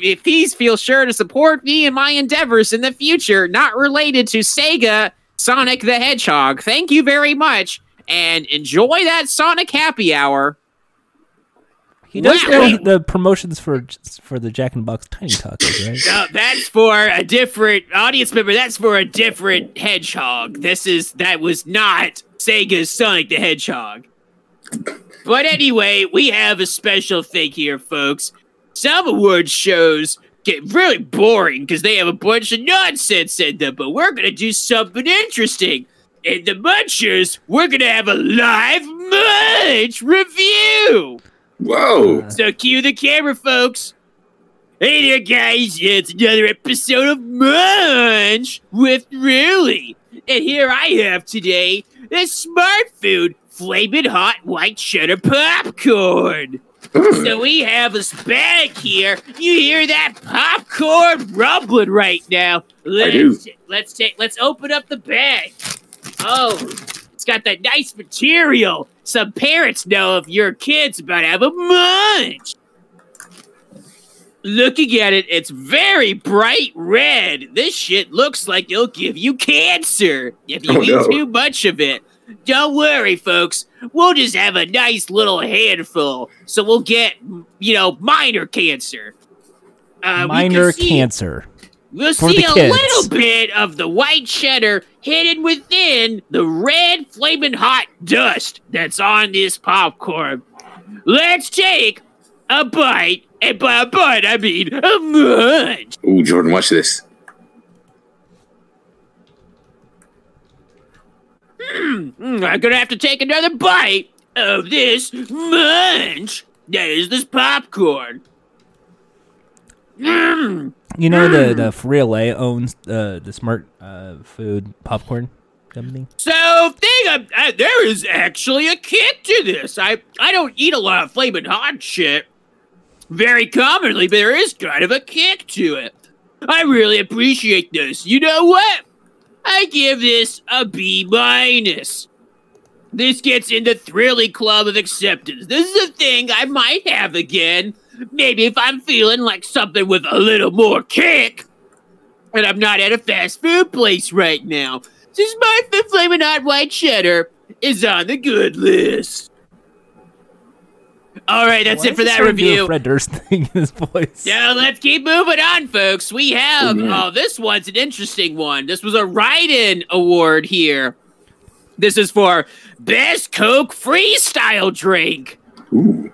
if he's feel sure to support me in my endeavors in the future, not related to Sega Sonic the Hedgehog. Thank you very much, and enjoy that Sonic Happy Hour. He does Wow. the, the promotions for for the Jack and Box Tiny Tacos, right? No, that's for a different audience member. That's for a different hedgehog. This is that was not Sega's Sonic the Hedgehog. But anyway, we have a special thing here, folks. Some award shows get really boring because they have a bunch of nonsense in them, but we're gonna do something interesting. In the Munchers, we're gonna have a live Munch review. Whoa. So cue the camera, folks. Hey there, guys. It's another episode of Munch with Thrilly. And here I have today the Smartfood Flamin' Hot White Cheddar Popcorn. So we have a bag here. You hear that popcorn rumbling right now. Let's, do. Let's take. Let's open up the bag. Oh, it's got that nice material. Some parents know if your kid's about to have a munch. Looking at it, it's very bright red. This shit looks like it'll give you cancer if you Oh, eat no. too much of it. Don't worry, folks. We'll just have a nice little handful, so we'll get, you know, minor cancer. Uh, we can Minor see- cancer. We'll for see the a kids. little bit of the white cheddar hidden within the red flaming hot dust that's on this popcorn. Let's take a bite, and by a bite I mean a munch. Ooh, Jordan, watch this. Mm, I'm gonna have to take another bite of this munch. That is this popcorn. Mm. You know the the Frito Lay owns uh, the Smart uh, Food popcorn company. So, thing of, uh, there is actually a kick to this. I I don't eat a lot of flaming hot shit very commonly, but there is kind of a kick to it. I really appreciate this. You know what? I give this a B minus. This gets in the Thrilly Club of Acceptance. This is a thing I might have again. Maybe if I'm feeling like something with a little more kick. And I'm not at a fast food place right now. So my fifth flaming hot white cheddar is on the good list. All right, that's Why it for that starting to do a review. Fred Durst thing in his voice. Now let's keep moving on, folks. We have Oh, man. oh, this one's an interesting one. This was a write-in award here. This is for best Coke freestyle drink. Ooh.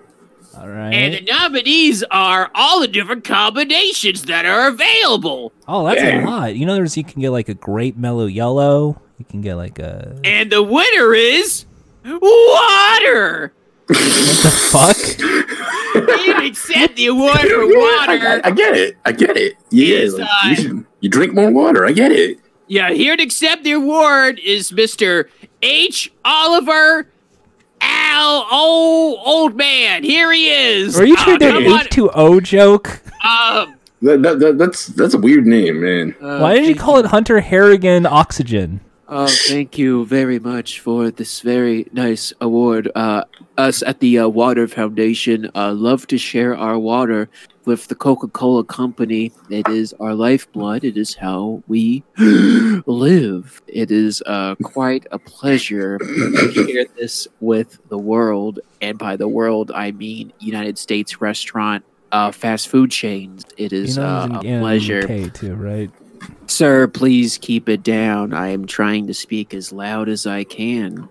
All right. And the nominees are all the different combinations that are available. oh, that's Yeah. a lot. You know, there's you can get like a grape mellow yellow. You can get like a And the winner is water. What the fuck. You accept the award for I, I, water. I get it. I get it. Yeah, It's, like, uh, you, should, you drink more water. I get it. Yeah, here to accept the award is Mr. H. Oliver Al old old man. Here he is. Are you Uh, trying to do come an on. H two O joke? Um, That, that, that, that's that's a weird name, man. Why did you call it Hunter Harrigan Oxygen? Oh, thank you very much for this very nice award. Uh, us at the uh, Water Foundation uh, love to share our water with the Coca Cola Company. It is our lifeblood. It is how we live. It is uh, quite a pleasure to share this with the world. And by the world, I mean United States restaurant, uh, fast food chains. It is You know, uh, a pleasure. K too, right? Sir, please keep it down. I am trying to speak as loud as I can.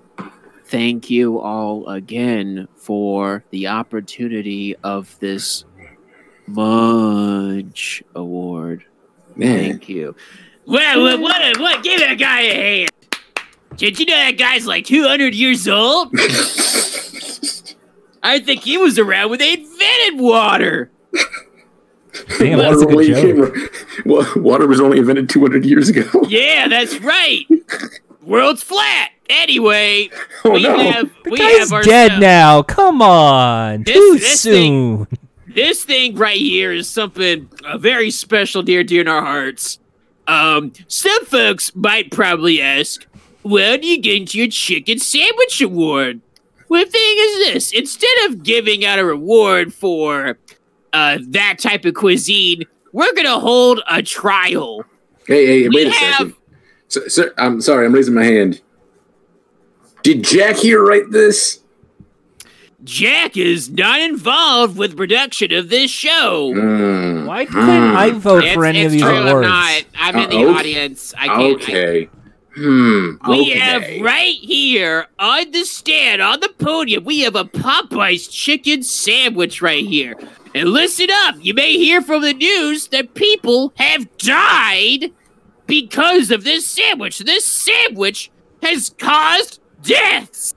Thank you all again for the opportunity of this Munch Award. Man. Thank you. well, what, what, what? Give that guy a hand. Did you know that guy's like 200 years old? I think he was around when they invented water. Damn, that's a Water, good only joke. came- water was only invented 200 years ago. Yeah, that's right. World's flat. Anyway, Oh, we no. have The we guy's have our dead now. Come on, This- too this soon. This thing right here is something uh, very special, dear, dear in our hearts. Um, some folks might probably ask, "Well, do you get into your chicken sandwich award?" Well, the thing is this: instead of giving out a reward for uh, that type of cuisine, we're gonna hold a trial. Hey, hey, We wait a have- second. Sir, sir, I'm sorry, I'm raising my hand. Did Jack here write this? Jack is not involved with production of this show. Mm, Why couldn't I vote for any of these true, I'm awards? not. I'm in Uh, the okay. audience. I can't. I- okay. Hmm. we okay. have right here on the stand, on the podium, we have a Popeye's chicken sandwich right here. And listen up, you may hear from the news that people have died because of this sandwich. This sandwich has caused deaths.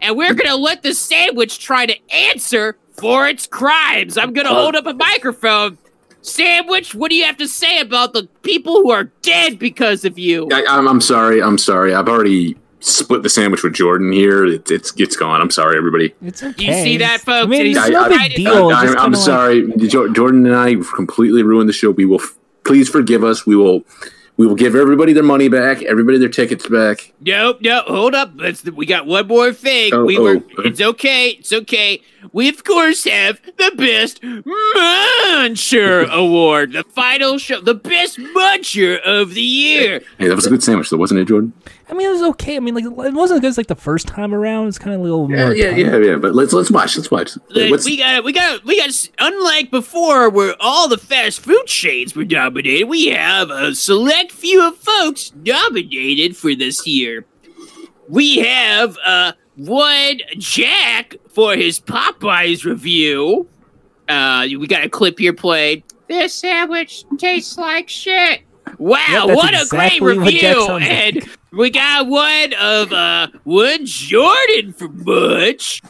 And we're going to let the sandwich try to answer for its crimes. I'm going to hold up a microphone. Sandwich, what do you have to say about the people who are dead because of you? I, I'm, I'm sorry. I'm sorry. I've already split the sandwich with Jordan here. It's it's it's gone. I'm sorry, everybody. It's okay. You see that, folks? I mean, He's it's no I- big I- deal. I, Just am kinda like- sorry, Jordan and I completely ruined the show. We will f- please forgive us. We will we will give everybody their money back, everybody their tickets back. Nope, no, hold up. Let's, we got one more thing. Oh, we were. oh. It's okay. It's okay. We of course have the best muncher award, the final show, the best muncher of the year. Hey, that was a good sandwich, though, wasn't it, Jordan? I mean, it was okay. I mean, like it wasn't as good as like the first time around. It's kind of a little Yeah, more. yeah, tender. yeah, yeah. But let's let's watch. Let's watch. Look, What's- we got, we got, we got. Unlike before, where all the fast food chains were nominated, we have a select few of folks nominated for this year. We have uh one Jack for his Popeyes review. Uh, we got a clip here played. This sandwich tastes like shit. Wow, Yep, that's what a exactly great review! sounds like. And we got one of uh one Jordan from Butch,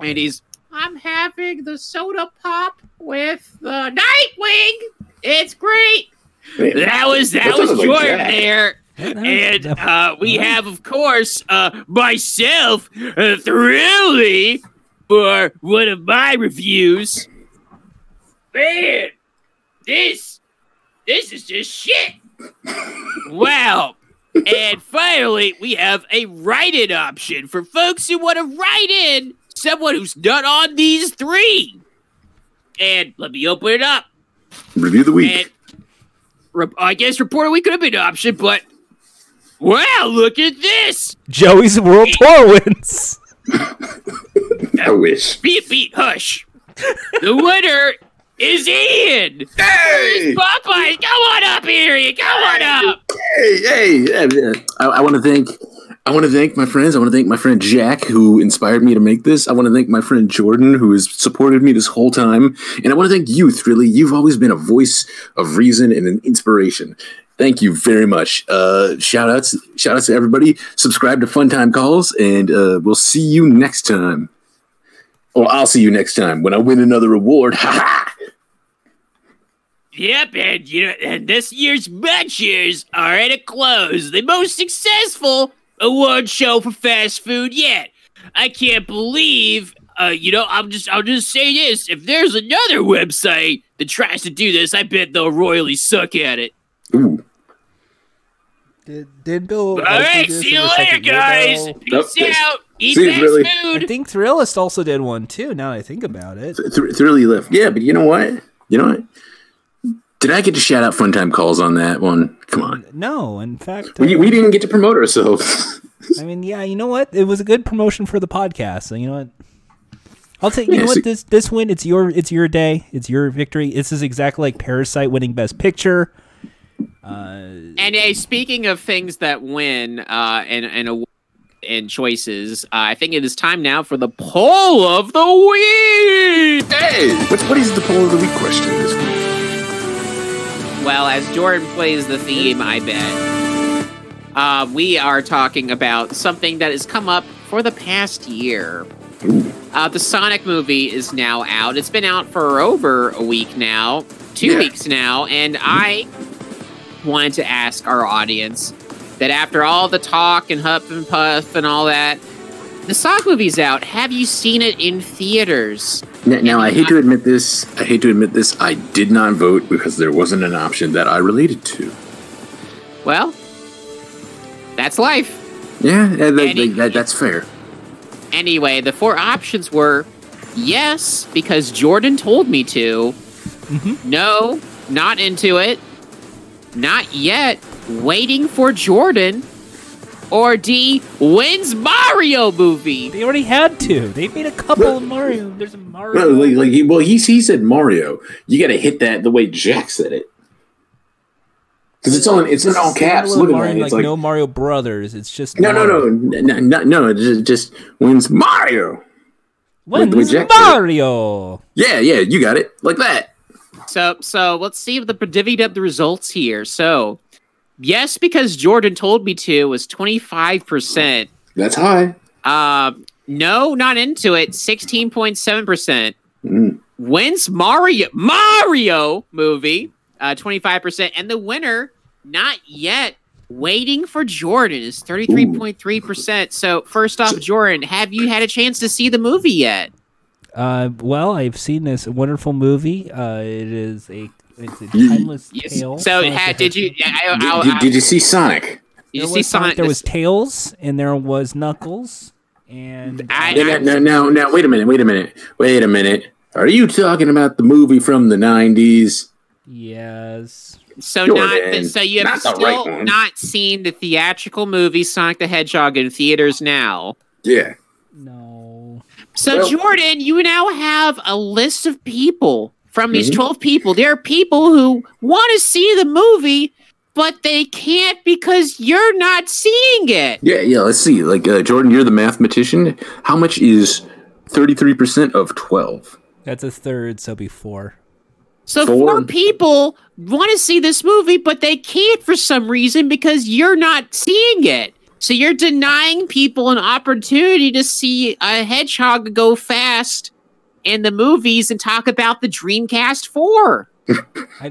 and he's I'm having the soda pop with the Nightwing. It's great. that was that, That was sounded like Jordan there. And uh, we have, of course, uh, myself, uh, Thrilly, for one of my reviews. Man, this, this is just shit. wow. And finally, we have a write-in option for folks who want to write in someone who's not on these three. And let me open it up. review the week. And re- I guess reporter we could have been an option, but wow, look at this! Joey's World Tour wins. I wish. Beat beat hush. the winner is Ian. Hey, Popeyes, come on up here, Ian. Come on up. hey, hey! yeah. I, I want to thank. I want to thank my friends. I want to thank my friend Jack, who inspired me to make this. I want to thank my friend Jordan, who has supported me this whole time. And I want to thank youth, really. You've always been a voice of reason and an inspiration. Thank you very much. Uh, shout outs, shout outs to everybody. Subscribe to Fun Time Calls, and uh, we'll see you next time. Or I'll see you next time when I win another award. Ha ha! Yep, and you know, and this year's Munchers are at a close. The most successful award show for fast food yet. I can't believe. Uh, you know, I'm just, I'll just say this: if there's another website that tries to do this, I bet they'll royally suck at it. Ooh. Did, did Bill? All right, see you later, guys. Peace Nope, out. Eat See you, fast really. I think Thrillist also did one too. Now that I think about it. Th- Thrilly left. Yeah, but you know what? You know what? Did I get to shout out fun time calls on that one? Come on. No, in fact, We, uh, we didn't get to promote ourselves. I mean, yeah, you know what? It was a good promotion for the podcast. So you know what? I'll take. You Yeah, know so- what? This this win. It's your it's your day. It's your victory. This is exactly like Parasite winning Best Picture. Uh, And hey, speaking of things that win uh, and and aw- and choices, uh, I think it is time now for the poll of the week. hey, what, what is the poll of the week question this week? Well, as Jordan plays the theme, I bet uh, we are talking about something that has come up for the past year. Uh, the Sonic movie is now out. It's been out for over a week now, two Yeah. weeks now, and I wanted to ask our audience that after all the talk and huff and puff and all that, the Sonic movie's out. Have you seen it in theaters? Now, now, I hate to admit this. I hate to admit this. I did not vote because there wasn't an option that I related to. Well, that's life. Yeah, that, that- Any- that- that's fair. Anyway, the four options were yes, because Jordan told me to. Mm-hmm. No, not into it. Not yet. Waiting for Jordan. Or D, when's Mario movie? They already had to. They made a couple of Mario. There's a Mario. No, like, like he, well, he he said Mario. You got to hit that the way Jack said it, because it's on it's in all caps. Similar Look at Mario, that. like, It's like, no Mario Brothers. It's just no, no, Mario. no, no, no, no. It's just, just when's Mario? When's With Jack. Mario? Yeah, yeah, you got it like that. So, so let's see if the divvied up the results here. So, yes, because Jordan told me to was twenty five percent. That's high. Uh, no, not into it. Sixteen point seven percent. Mm. Wins Mario Mario movie. Uh, twenty five percent, and the winner not yet. Waiting for Jordan is thirty three point three percent. So, first off, Jordan, have you had a chance to see the movie yet? Uh, well, I've seen this wonderful movie. Uh, it is a it's a timeless Yes. tale. So, Sonic ha, did you? Hedgehog. I, I, Did, I, did, did you see Sonic? did you There see was Sonic, Sonic? there was Tails, and there was Knuckles, and I- Now, now, now, now, wait a minute, wait a minute, wait a minute. Are you talking about the movie from the '90s? yes, So Jordan, not so you have not still right not seen the theatrical movie Sonic the Hedgehog in theaters now. Yeah. no, So Well- Jordan, you now have a list of people from these Mhm. 12 people. There are people who want to see the movie but they can't because you're not seeing it. Yeah, yeah. Let's see. Like uh, Jordan, you're the mathematician. How much is thirty-three percent of twelve? that's a third, so be four. So Four. four people want to see this movie, but they can't for some reason because you're not seeing it. So you're denying people an opportunity to see a hedgehog go fast in the movies and talk about the Dreamcast 4. I,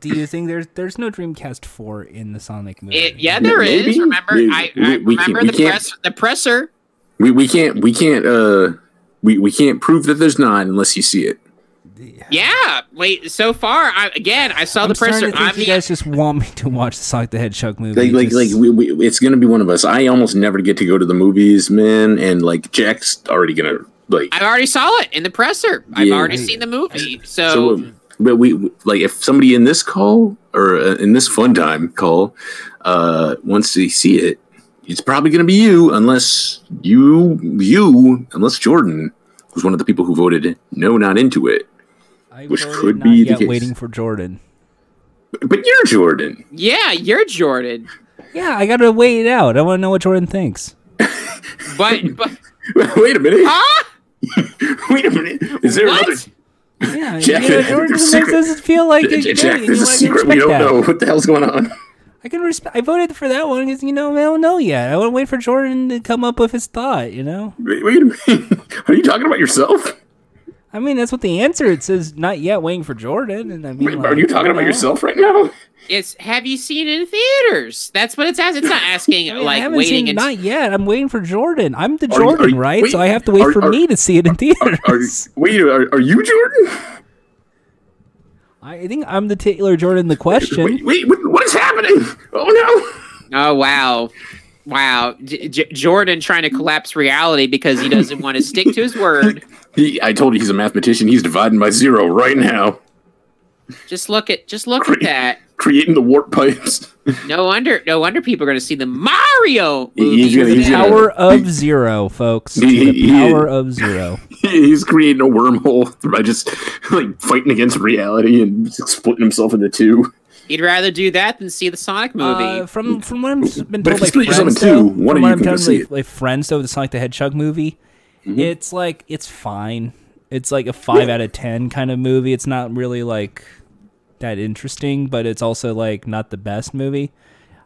do you think there's there's no Dreamcast four in the Sonic movie? It, yeah, there is. Maybe. Remember, We- I, we- I we can't- remember the press, the presser. We we can't we can't uh we we can't prove that there's not unless you see it. Yeah, wait. So far, I, again, I saw I'm the presser. starting to think I'm you the- guys just want me to watch the Sonic the Hedgehog movie. Like like just- like we, we, it's gonna be one of us. I almost never get to go to the movies, man. And like Jack's already gonna like I already saw it in the presser. I've Yeah. already seen the movie. So, so. um, But we like if somebody in this call or uh, in this fun time call uh wants to see it, it's probably gonna be you unless you you unless Jordan was one of the people who voted no, not into it. I which could not be the case. waiting for Jordan. But you're Jordan. yeah, you're Jordan. Yeah, I gotta wait it out. I want to know what Jordan thinks. But, but Wait a minute. huh? Wait a minute. Is there What? another Yeah, Jack, yeah, there's Jordan a makes secret- us feel like J- it, Jack? There's know, a I can secret we don't that. know. What the hell's going on? I can respect. I voted for that one because you know I don't know yet. I want to wait for Jordan to come up with his thought. You know, Wait, wait a minute. Are you talking about yourself? I mean that's what the answer. It says not yet, waiting for Jordan. And I mean, Wait, like, are you talking I about yourself right now? It's have you seen it in theaters? That's what it's asking. It's not asking I, mean, I like haven't waiting seen and not yet. I'm waiting for Jordan. I'm the Are Jordan, are you- right? wait, so I have to wait are- for are- me to see it in theaters. Are, wait, are, are you Jordan? I think I'm the Taylor Jordan. The question. Wait, wait what, what is happening? Oh no! oh wow, wow, J- J- Jordan trying to collapse reality because he doesn't want to stick to his word. no! He, I told you he's a mathematician. He's dividing by zero right now, Just look at just look at that. creating the warp pipes. No wonder no wonder people are going to see the Mario movie. he's gonna- he's gonna- Power of zero, folks. He- the he- power of zero. he's creating a wormhole by just like fighting against reality and splitting himself into two. He'd rather do that than see the Sonic movie. Uh, from from what I've been But told if by you split friends, two, though, one from of what you I'm can told see by, it. by friends, though, the Sonic the Hedgehog movie, Mm-hmm. it's like it's fine. It's like a five out of ten kind of movie. It's not really like that interesting, but it's also like not the best movie.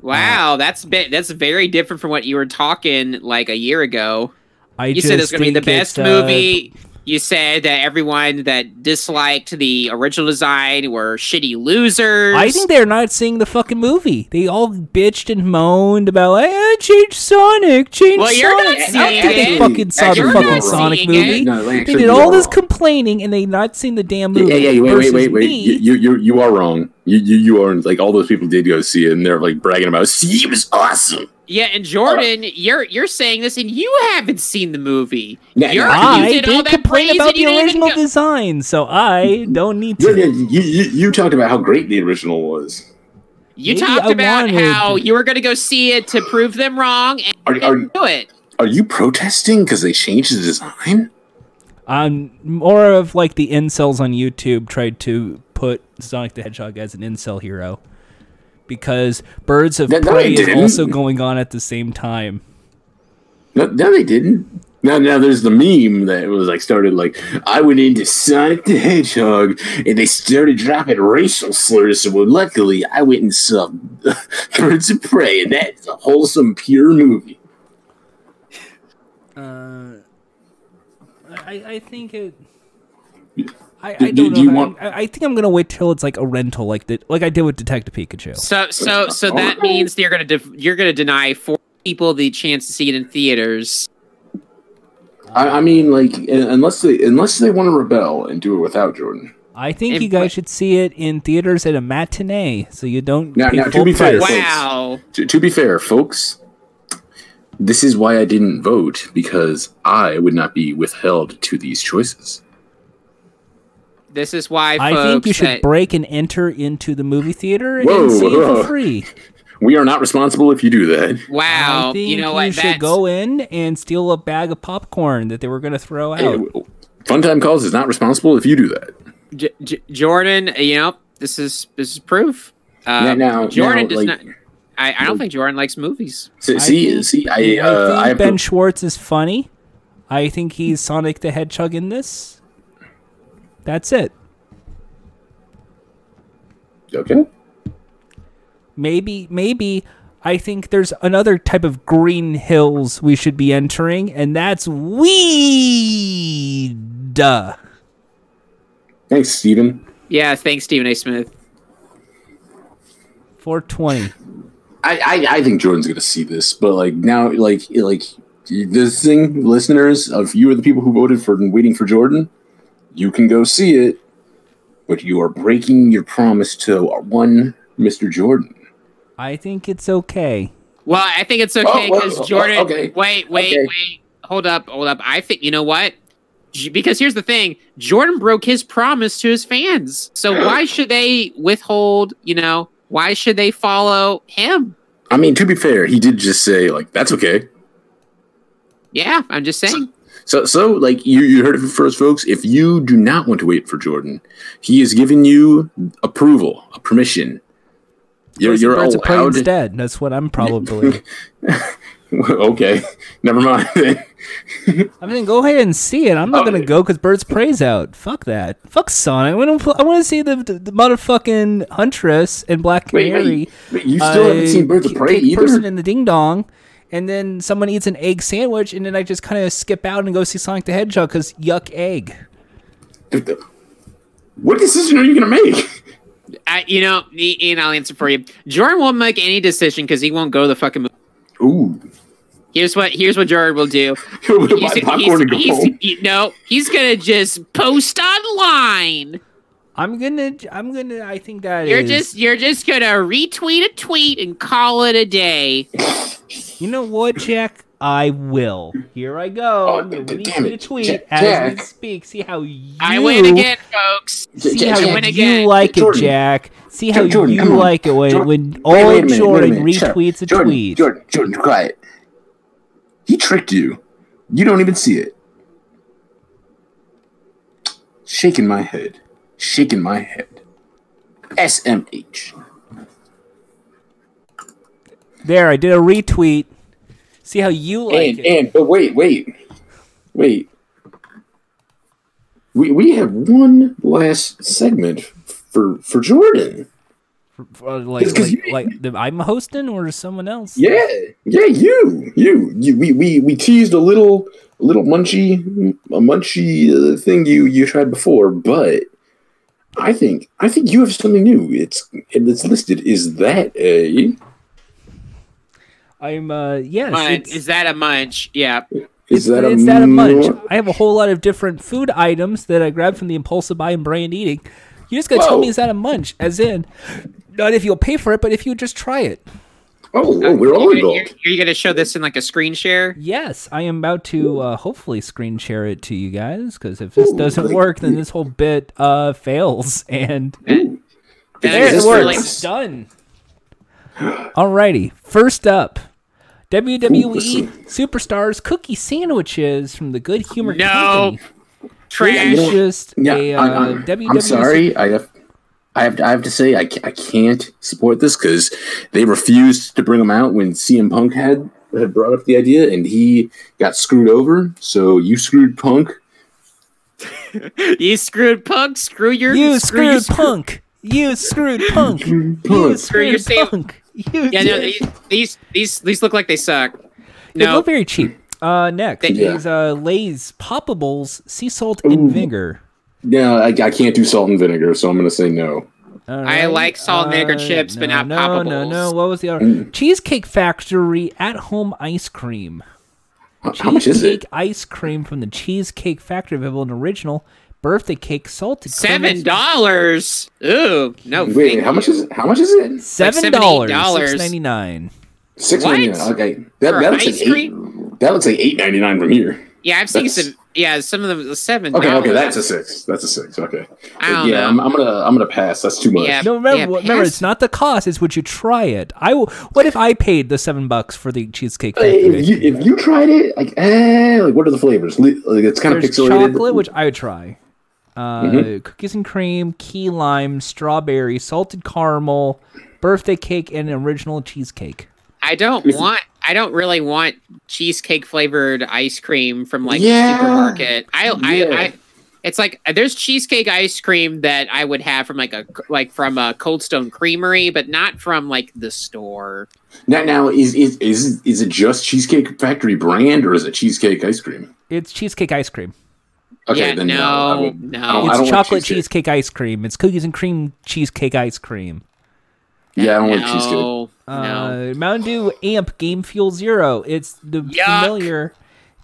wow, that's bit that's very different from what you were talking like a year ago. I You said it's going to be the best uh, movie. You said that everyone that disliked the original design were shitty losers. I think they're not seeing the fucking movie. They all bitched and moaned about like, eh, yeah, change Sonic, change Well, you're not Sonic. After seeing they it. fucking saw Actually, the you're fucking Sonic seeing movie. it. No, They did all are this complaining and they not seen the damn movie. yeah, yeah. Wait, wait, wait, wait. me. You, you, you, you are wrong. You, you, you are like all those people did go see it, and they're like bragging about. See, it was awesome. Yeah, and Jordan, you're you're saying this, and you haven't seen the movie. Yeah, you're, yeah. I you did didn't that complain about and the original go- design, so I don't need to. yeah. You, you, you talked about how great the original was. You Maybe talked I about wanted- how you were going to go see it to prove them wrong, and Are, you are, didn't do it. are you protesting because they changed the design? I'm more of like the incels on YouTube tried to put Sonic the Hedgehog as an incel hero because Birds of No, no, Prey they is also going on at the same time. No, no, they didn't. Now, now there's the meme that was like started like I went into Sonic the Hedgehog and they started dropping racial slurs. So well, luckily I went and saw Birds of Prey, and that's a wholesome, pure movie. Uh, I I think it. I, Do- I do- don't do you know. want- I, I think I'm gonna wait till it's like a rental, like the like I did with Detective Pikachu. So, so, so oh. that means you're going to def- you're going to deny four people the chance to see it in theaters. I, I mean, like uh, unless they unless they want to rebel and do it without Jordan. I think And you guys what- should see it in theaters at a matinee, so you don't. Now- now, to full be fair, folks, Wow. To, to be fair, folks, this is why I didn't vote because I would not be withheld to these choices. This is why, I think you should that- break and enter into the movie theater Whoa, and see it whoa. for free. We are not responsible if you do that. wow. I think you know what? should That's, go in and steal a bag of popcorn that they were going to throw Hey, out. w- Funtime Calls is not responsible if you do that. J- J- Jordan. You know, this is this is proof. Uh, Now- now- Jordan now, does like- not. I, I don't think Jordan likes movies. See, I see, think- see, I, I uh, think I Ben to- Schwartz is funny. I think he's Sonic the Hedgehog in this. That's it. okay. Maybe, maybe. I think there's another type of green hills we should be entering, and that's weed. Thanks, Steven. Yeah. Thanks, Stephen A. Smith. 420. I, I, I think Jordan's gonna see this, but like now, like like this thing, listeners, if you are the people who voted for and waiting for Jordan, you can go see it, but you are breaking your promise to one Mr. Jordan. I think it's okay. Well, I think it's okay because oh, Jordan. okay. Wait, wait, Okay. wait. Hold up, hold up. I think you know what? Because here's the thing: Jordan broke his promise to his fans. So why should they withhold? You know, why should they follow him? I mean, to be fair, he did just say like that's okay. Yeah, I'm just saying. So, so like you, you heard it first, folks. If you do not want to wait for Jordan, he is giving you approval, a permission. You're, you're Birds allowed. instead. That's what I'm probably. okay, never mind. I mean, go ahead and see it. I'm not Oh. gonna go because Birds Prey's out. Fuck that. Fuck Sonic. I want to. I want to see the, the, the motherfucking Huntress and Black Canary. wait, wait, you still haven't uh, seen Birds of Prey kick Person in the ding dong, and then someone eats an egg sandwich, and then I just kind of skip out and go see Sonic the Hedgehog because yuck egg. What decision are you gonna make? I, you know, I- Ian, I'll answer for you. Jordan won't make any decision because he won't go to the fucking movie. Ooh, Here's what here's what Jordan will do. buy He's, popcorn and go he's- home. you know, he's gonna just post online. I'm gonna. I'm gonna. I think that You're is- just you're just gonna retweet a tweet and call it a day. You know what, Jack? I will. Here I go. Oh, I'm gonna d- retweet damn a tweet Jack- as we speak. See how you. I win again, folks. See Jack- how Jack- I win you again. like Jordan. it, Jack. See how Jordan, you come on. like it when, Jordan, when Wait, old wait a minute, wait a Jordan minute. Shut up. retweets a Jordan, tweet. Jordan, Jordan, quiet. He tricked you. You don't even see it. Shaking my head. Shaking my head. SMH. There, I did a retweet. See how you like and it. and but wait, wait, wait. We we have one last segment for for Jordan. Uh, like, 'cause like, you- like the, I'm hosting or someone else? Yeah, yeah, you, you, you. We we we teased a little a little munchy a munchy uh, thing you you tried before, but I think I think you have something new. It's it's listed. Is that a I'm uh yes. Munch. Is that a munch? Yeah. Is that it's a that a munch. more- I have a whole lot of different food items that I grabbed from the impulsive buy and brand eating. You just gotta tell me Whoa. is that a munch? As in, not if you'll pay for it, but if you just try it. Oh, oh, we're all You're, you're, you're gonna show this in like a screen share? Yes, I am about to uh, hopefully screen share it to you guys because if this doesn't work, then this whole bit uh, fails. And That there is it this works. really- works. Done. Alrighty, first up. WWE Superstars cookie sandwiches from the Good Humor No. Company. Trash. It's just Yeah, a I, uh, I'm, WWE I'm sorry. I have, I have, I have to say, I, ca- I can't support this because they refused to bring them out when CM Punk had had brought up the idea, and he got screwed over. So you screwed Punk. you screwed punk. Screw your. You screw your screwed punk. You screwed punk. You Punk. Screw your screwed same- punk. You Yeah, no, did. these, these these these look like they suck. They No, look very cheap. Uh, next Yeah. is uh, Lay's Poppables sea salt and vinegar. Yeah, I, I can't do salt and vinegar, so I'm going to say no. All I like salt and vinegar chips, but no, not no, No, no, What was the other? Cheesecake Factory at home ice cream. How, how much is it? Cheesecake ice cream from the Cheesecake Factory available in original birthday cake salted Seven dollars. Ooh, no. Wait, thank how much is it? How much is it? Seven dollars. $78. six ninety nine. Six What? ninety nine. Okay, that, For that looks ice like eight. That looks like eight ninety nine from here. Yeah, I've seen That's- some. Yeah, some of them are seven. Okay, okay, that's a six. That's a six. Okay. I don't yeah, know. I'm, I'm gonna I'm gonna pass. That's too much. Yeah. No, remember, Yeah, remember, it's not the cost; it's would you try it. I will. What if I paid the seven bucks for the Cheesecake Factory? If you if you tried it, like eh, like what are the flavors? Like it's kind of There's pixelated. chocolate, which I would try. Uh, Mm-hmm. Cookies and cream, key lime, strawberry, salted caramel, birthday cake, and original cheesecake. I don't want. I don't really want cheesecake flavored ice cream from like Yeah. supermarket. I, I, I, it's like there's cheesecake ice cream that I would have from like a like from a Cold Stone Creamery, but not from like the store. now, now is, is is is it just Cheesecake Factory brand or is it cheesecake ice cream? It's cheesecake ice cream. Okay, yeah, then no, no, I would- no. I don't- It's like chocolate cheesecake. cheesecake ice cream. It's cookies and cream cheesecake ice cream. Yeah, I don't like cheesecake. no, no. Uh, Mountain Dew Amp Game Fuel Zero. It's the Yuck. familiar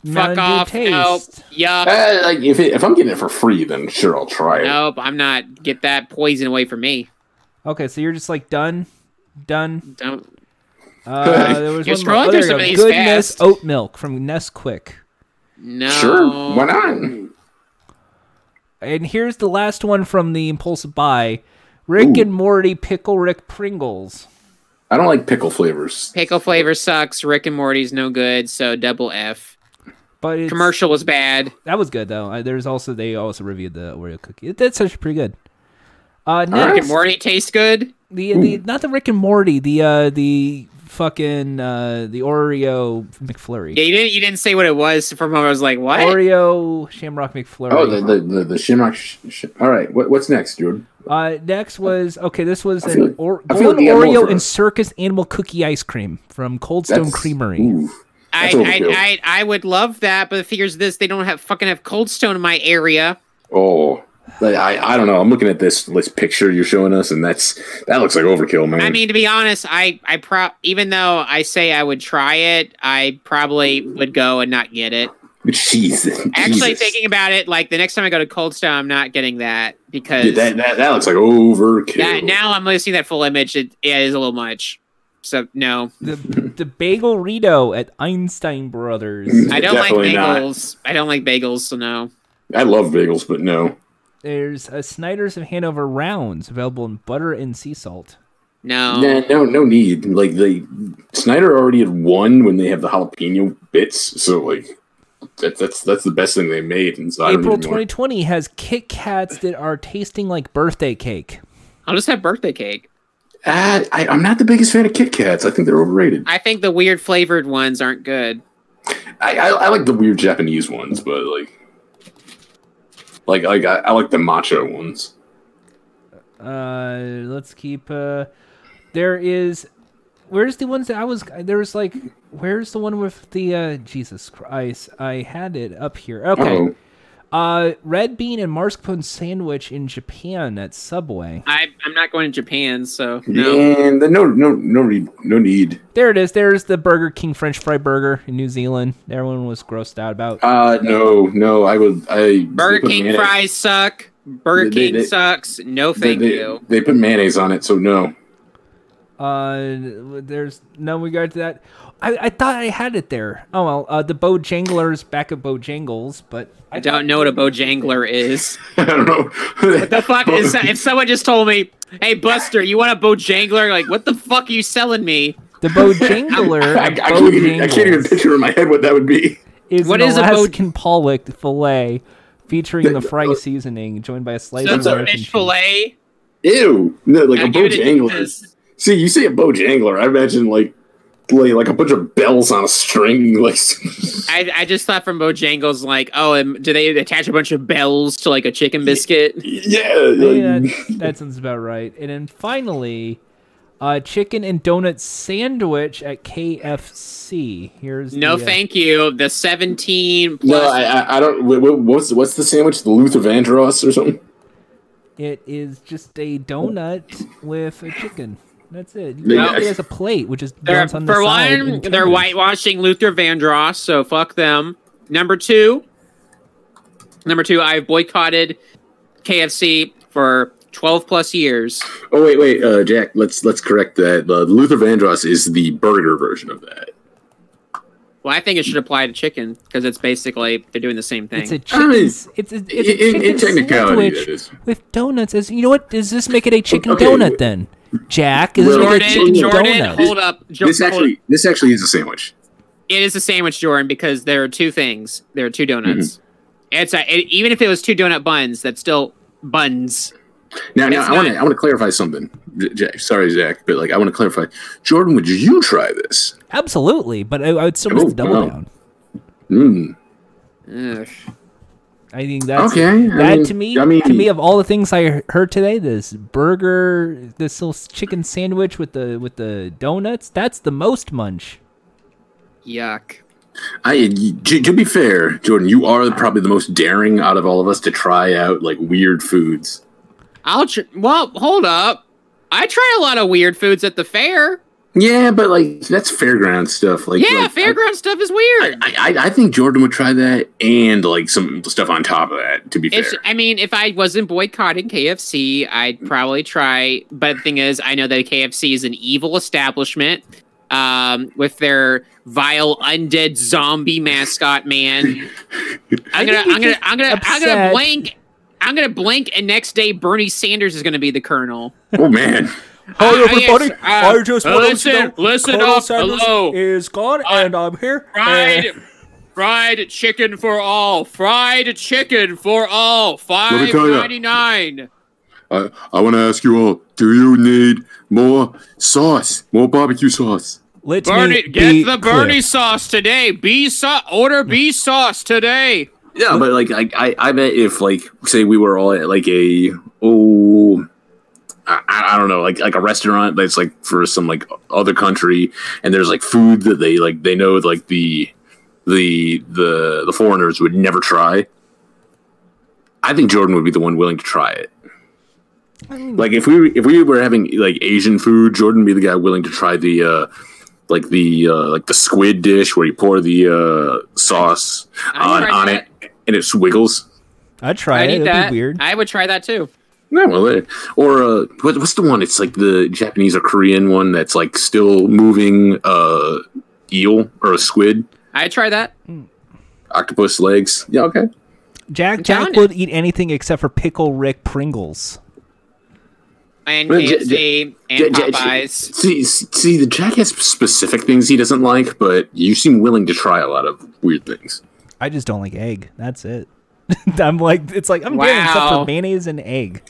Mountain Fuck Dew off! Nope. taste. Yuck. Uh, like if it, if I'm getting it for free, then sure I'll try it. Nope. I'm not. Get that poison away from me. Okay, so you're just like done, done. Don't. Uh, there was You're one more. scrolling Oh, through some of these Goodness fast. oat milk from Nesquik. No. Sure, why not? And here's the last one from the impulsive buy: Rick Ooh. and Morty Pickle Rick Pringles. I don't like pickle flavors. Pickle flavor sucks. Rick and Morty's no good. So double F. But it's, Commercial was bad. that was good though. There's also they also reviewed the Oreo cookie. That's actually pretty good. Uh, right. Rick and Morty tastes good. the the not the Rick and Morty, the uh the fucking uh the Oreo McFlurry. Yeah, you didn't. You didn't say what it was. From I was like, what? Oreo Shamrock McFlurry. Oh, the the the, the Shamrock. Sh- sh- all right, what, what's next, Jordan? Uh, next was okay. This was I an like- or- golden like you got more Oreo and circus animal cookie ice cream from Cold Stone That's- Creamery. ooh, I. I, I, I would love that, but the figures this they don't have fucking have Cold Stone in my area. Oh, like, I I don't know. I'm looking at this this picture you're showing us, and that's that looks like overkill, man. I mean, to be honest, I I pro even though I say I would try it, I probably would go and not get it. Jesus. Actually, Jesus. thinking about it, like the next time I go to Cold Stone, I'm not getting that because Yeah, that, that that looks like overkill. that, now I'm listening to that full image. It, it is a little much. So no, The the bagel Rito at Einstein Brothers. I don't like Definitely not. bagels. I don't like bagels, so no. I love bagels, but no. There's a Snyder's of Hanover rounds available in butter and sea salt. No. Nah, no, no need. Like the Snyder already had one when they have the jalapeno bits, so like that's that's that's the best thing they made. And so April need more. 2020 has Kit Kats that are tasting like birthday cake. I'll just have birthday cake. Ah, I, I'm not the biggest fan of Kit Kats. I think they're overrated. I think the weird flavored ones aren't good. I, I, I like the weird Japanese ones, but like, like like I, I like the matcha ones. Uh, let's keep. Uh, there is. Where's the ones that I was? There was like. Where's the one with the? Uh, Jesus Christ! I had it up here. Okay. Oh, Uh, red bean and mascarpone sandwich in Japan at Subway. I, I'm not going to Japan, so no. And no, no, no, need, no need. There it is. There's the Burger King French fry burger in New Zealand. Everyone was grossed out about. Uh, no, no. I would. I Burger King mayonnaise- fries suck. Burger They- King they- sucks. No, They, thank they, you. they put mayonnaise on it, so no. Uh, there's no regard to that. I, I thought I had it there. Oh well, uh, the Bojanglers back at Bojangles, but I don't know what a Bojangler is. I don't know. what The fuck is that? If someone just told me, "Hey Buster, you want a Bojangler?" Like, what the fuck are you selling me? the Bojangler I, I, at can't even, I can't even picture in my head what that would be. is What an is a Boj- Alaskan pollock fillet featuring the fry seasoning, joined by a slice So of a fish fillet. Ew. No, like I'll a give it a Bojangler. See, you say a Bojangler, I imagine like like, like a bunch of bells on a string. Like, I, I just thought from Bojangles, like, oh, um, do they attach a bunch of bells to like a chicken biscuit? yeah. Yeah, like- that, that sounds about right. And then finally, uh, chicken and donut sandwich at KFC. Here's No, the, uh, thank you. The seventeen plus. no, I, I, I don't. wh- wh- What's what's the sandwich? The Luther Vandross or something? It is just a donut with a chicken. That's it. You Yeah. get it as a plate, which is They're, on the for side. one, they're whitewashing Luther Vandross, so fuck them. Number two, number two, I've boycotted KFC for twelve plus years. Oh wait, wait, uh, Jack. Let's let's correct that. The Luther Vandross is the burger version of that. Well, I think it should apply to chicken because it's basically they're doing the same thing. It's a I chicken. mean, s- it's a, it's a chicken in technicality, sandwich that is. with donuts. As you know, what does this make it a chicken Okay, donut w- then? Jack, is Well, this make a Jordan, Jordan, donut? hold up. Jo- This hold- actually, this actually is a sandwich. it is a sandwich, Jordan, because there are two things. There are two donuts. Mm-hmm. It's a, it, even if it was two donut buns, that's still buns. Now, now I want to I want to clarify something. Jack, sorry, Zach, but like I want to clarify. Jordan, would you try this? Absolutely, but I, I would still miss Oh, the double wow. down. Mm. Ugh. I think that's Okay, I that mean- to me. I mean- to me, of all the things I heard today, this burger, this little chicken sandwich with the with the donuts, that's the most munch. Yuck. I to, to be fair, Jordan, you are probably the most daring out of all of us to try out like weird foods. I'll tr- well, hold up. I try a lot of weird foods at the fair. Yeah, but like that's fairground stuff. Like yeah, like, fairground stuff is weird. I, I, I think Jordan would try that and like some stuff on top of that. To be fair, It's, I mean, if I wasn't boycotting KFC, I'd probably try. But the thing is, I know that KFC is an evil establishment um, with their vile undead zombie mascot man. I'm gonna, I'm gonna, I'm gonna, I'm gonna blink. I'm gonna blink, and next day Bernie Sanders is gonna be the colonel. oh man, Hi Uh, everybody, yes, uh, I just uh, want to listen, know listen Colonel up, Sanders hello. is gone, and I'm here. Fried, Uh, fried chicken for all. Fried chicken for all. me Five tell ya. ninety nine. I I want to ask you all: Do you need more sauce, more barbecue sauce? let Bernie, me get be the clear. Bernie sauce today. B sauce. Order B sauce today. Yeah, but like I, I, I bet if like say we were all at like a oh I, I don't know like like a restaurant that's like for some like other country and there's like food that they like they know like the the the the foreigners would never try. I think Jordan would be the one willing to try it. Like if we if we were having like Asian food, Jordan would be the guy willing to try the uh like the uh like the squid dish where you pour the uh sauce I on on that. it and it swiggles. I'd try I it. need It'd that. be weird. I would try that too. Yeah, well, eh, or uh, what, what's the one? It's like the Japanese or Korean one that's like still moving uh eel or a squid, I try that. octopus legs. Yeah, okay. Jack Jack telling you. would eat anything except for pickle Rick Pringles. And Well, J- KFC and J- J- Popeyes. See, see, the Jack has specific things he doesn't like, but you seem willing to try a lot of weird things. I just don't like egg. That's it. I'm like, it's like I'm getting except for mayonnaise and egg.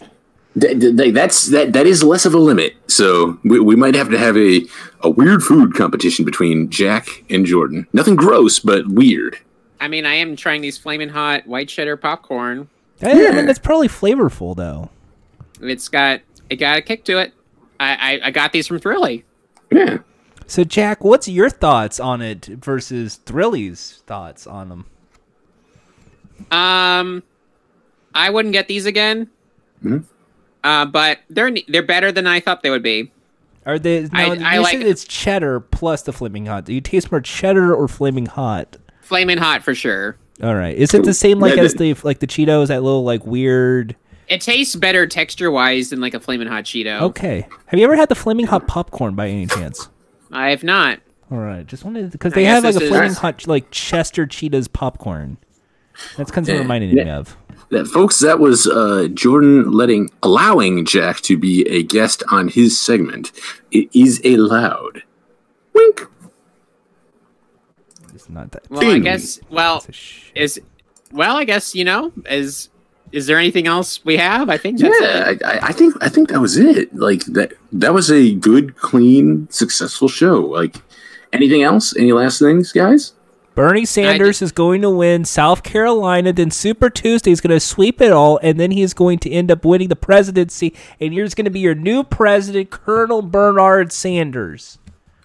Th- th- th- That's that. That is less of a limit. So we, we might have to have a a weird food competition between Jack and Jordan. Nothing gross, but weird. I mean, I am trying these flaming hot white cheddar popcorn. Eh, I mean, Yeah. that's probably flavorful though. It's got it got a kick to it. I I, I got these from Thrilly. Yeah. So Jack, what's your thoughts on it versus Thrilly's thoughts on them? Um, I wouldn't get these again. Mhm. Uh, but they're they're better than I thought they would be. Are they? Now, I- you I like- said it's cheddar plus the flaming hot. Do you taste more cheddar or flaming hot? Flaming hot for sure. All right. Is it the same like Yeah, as the like the Cheetos? That little like weird. It tastes better texture wise than like a flaming hot Cheeto. Okay. Have you ever had the flaming hot popcorn by any chance? I have not. All right. Just wanted because they guess have like a flaming is- hot like Chester Cheetahs popcorn. That's kind of Yeah. reminding me of. That, folks, that was uh, Jordan letting allowing Jack to be a guest on his segment. It is allowed. Wink. It's not that. Well, I guess. Well, It's a sh- is well, I guess you know is is there anything else we have? I think that's yeah, it. I, I- I think I think that was it. Like that that was a good, clean, successful show. Like anything else? Any last things, guys? Bernie Sanders is going to win South Carolina, then Super Tuesday is going to sweep it all, and then he's going to end up winning the presidency, and here's going to be your new president, Colonel Bernard Sanders.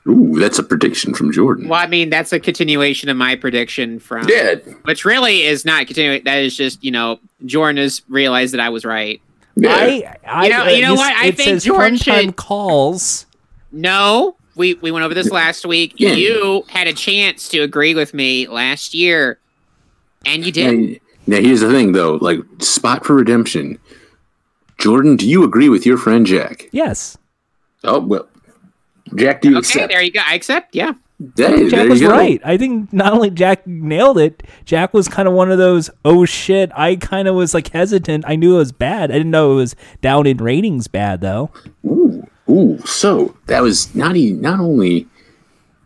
Ooh, that's a prediction from Jordan. Well, I mean that's a continuation of my prediction from Yeah, which really is not continuing. That is just you know Jordan has realized that I was right. yeah. I, I, You know- uh, you know what? I think says George fun time should- calls. No, we we went over this last week. Yeah. You had a chance to agree with me last year, and you did. And now here's the thing, though. Like spot for redemption. Jordan, do you agree with your friend Jack? Yes, Oh well, Jack, do you Okay, accept? there you go. I accept. Yeah. Hey, Jack was go. right. I think not only Jack nailed it, Jack was kind of one of those. Oh shit! I kind of was like hesitant. I knew it was bad. I didn't know it was down in ratings bad though. Ooh, ooh. So that was not e- not only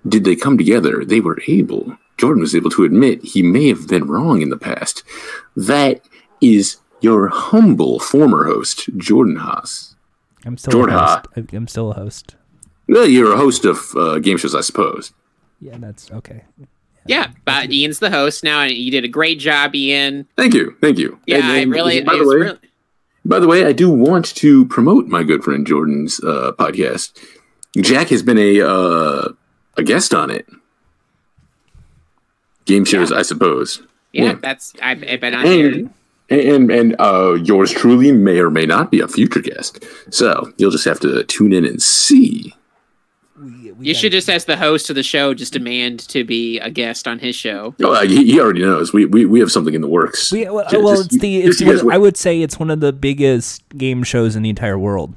did they come together, they were able. Jordan was able to admit he may have been wrong in the past. That is your humble former host, Jordan Haas. I'm still Jordan, a huh? host. I- I'm still a host. Well, you're a host of uh, game shows, I suppose. Yeah, that's okay. Yeah, but Ian's the host now, and you did a great job, Ian. Thank you, thank you. Yeah, And- I really, By the way, really, By the way, I do want to promote my good friend Jordan's uh, podcast. Jack has been a uh, a guest on it. Game shows, I suppose. yeah, yeah. that's I've, I've been on here. And and and uh, yours truly may or may not be a future guest. So you'll just have to tune in and see. You should just, ask the host of the show, just demand to be a guest on his show. Oh, uh, he, he already knows. We, we we have something in the works. We, well, Ju- well, just- it's the. It's one, I would say it's one of the biggest game shows in the entire world.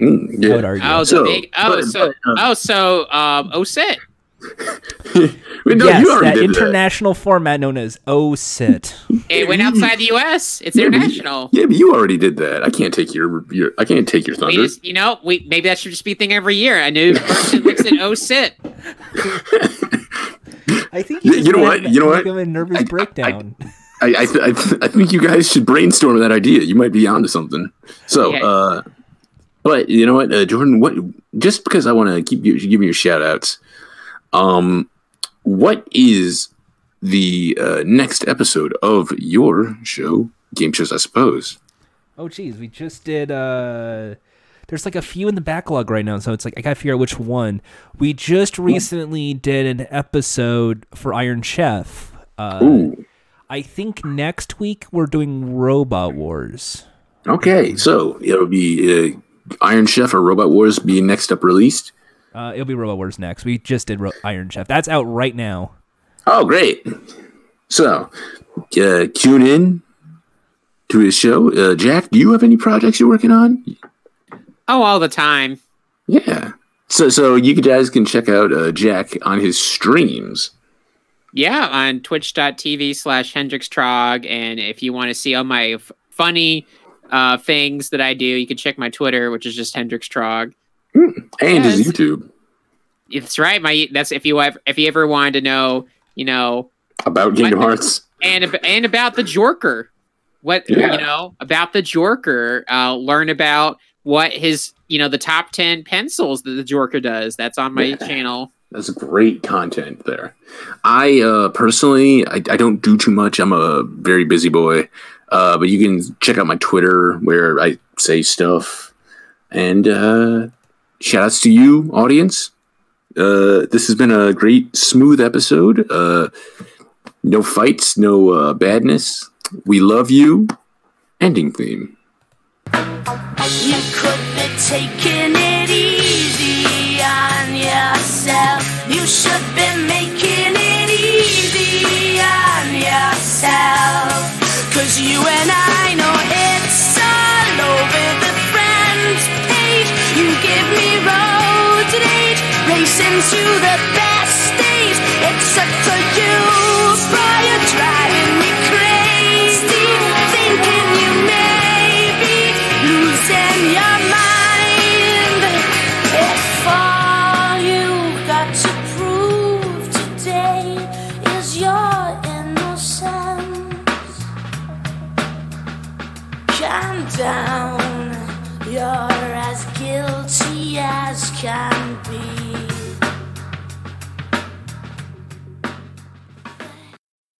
Mm, I would yeah. argue. Oh, So, big. Oh, so but, uh, oh, so um, oh, sit. Wait, no, yes, you that did that. international format known as OSIT. It went outside the U.S. It's Yeah, but you- international. Yeah, but you already did that. I can't take your your. I can't take your We thunder. just, you know, we maybe that should just be a thing every year. A new person looks at oh sit. I think You- you know what? You know what? A nervous I- I- breakdown. I I, th- I, th- I think you guys should brainstorm that idea. You might be onto something. So, Yeah. uh, but you know what, uh, Jordan? What? Just because I want to keep you, giving you shout outs. Um, what is the uh, next episode of your show, game shows? I suppose. oh, geez, we just did. uh There's like a few in the backlog right now, so it's like I gotta figure out which one. We just recently did an episode for Iron Chef. Uh, Ooh. I think next week we're doing Robot Wars. Okay, so it'll be uh, Iron Chef or Robot Wars being next up released. Uh, it'll be Robot Wars next. We just did Ro- Iron Chef. That's out right now. Oh, great! So, uh, tune in to his show. Uh, Jack, do you have any projects you're working on? Oh, all the time. Yeah. So, so you guys can check out uh, Jack on his streams. Yeah, on twitch.tv slash Hendrix Trog. And if you want to see all my f- funny uh, things that I do, you can check my Twitter, which is just Hendrix Trog. and his YouTube It's right. My that's if you ever if you ever wanted to know, you know, about Kingdom What? Hearts. and and about the Jorker, what Yeah. you know about the Jorker. Uh, learn about what his you know the top ten pencils that the Jorker does. That's on my Yeah. channel. That's great content there. I uh, personally, I, I don't do too much. I'm a very busy boy, uh, but you can check out my Twitter where I say stuff. And uh, shout outs to you, audience. Uh, this has been a great, smooth episode. Uh, No fights, no uh, badness. We love you. Ending theme. You could it easy on yourself. You should be making it easy on yourself. Cause you and I know it's all over the. Me road rage, racing to the best. It's up to you, you're driving me crazy. Thinking you may be losing your mind. If all you've got to prove today is your innocence, calm down. Guilty as can be.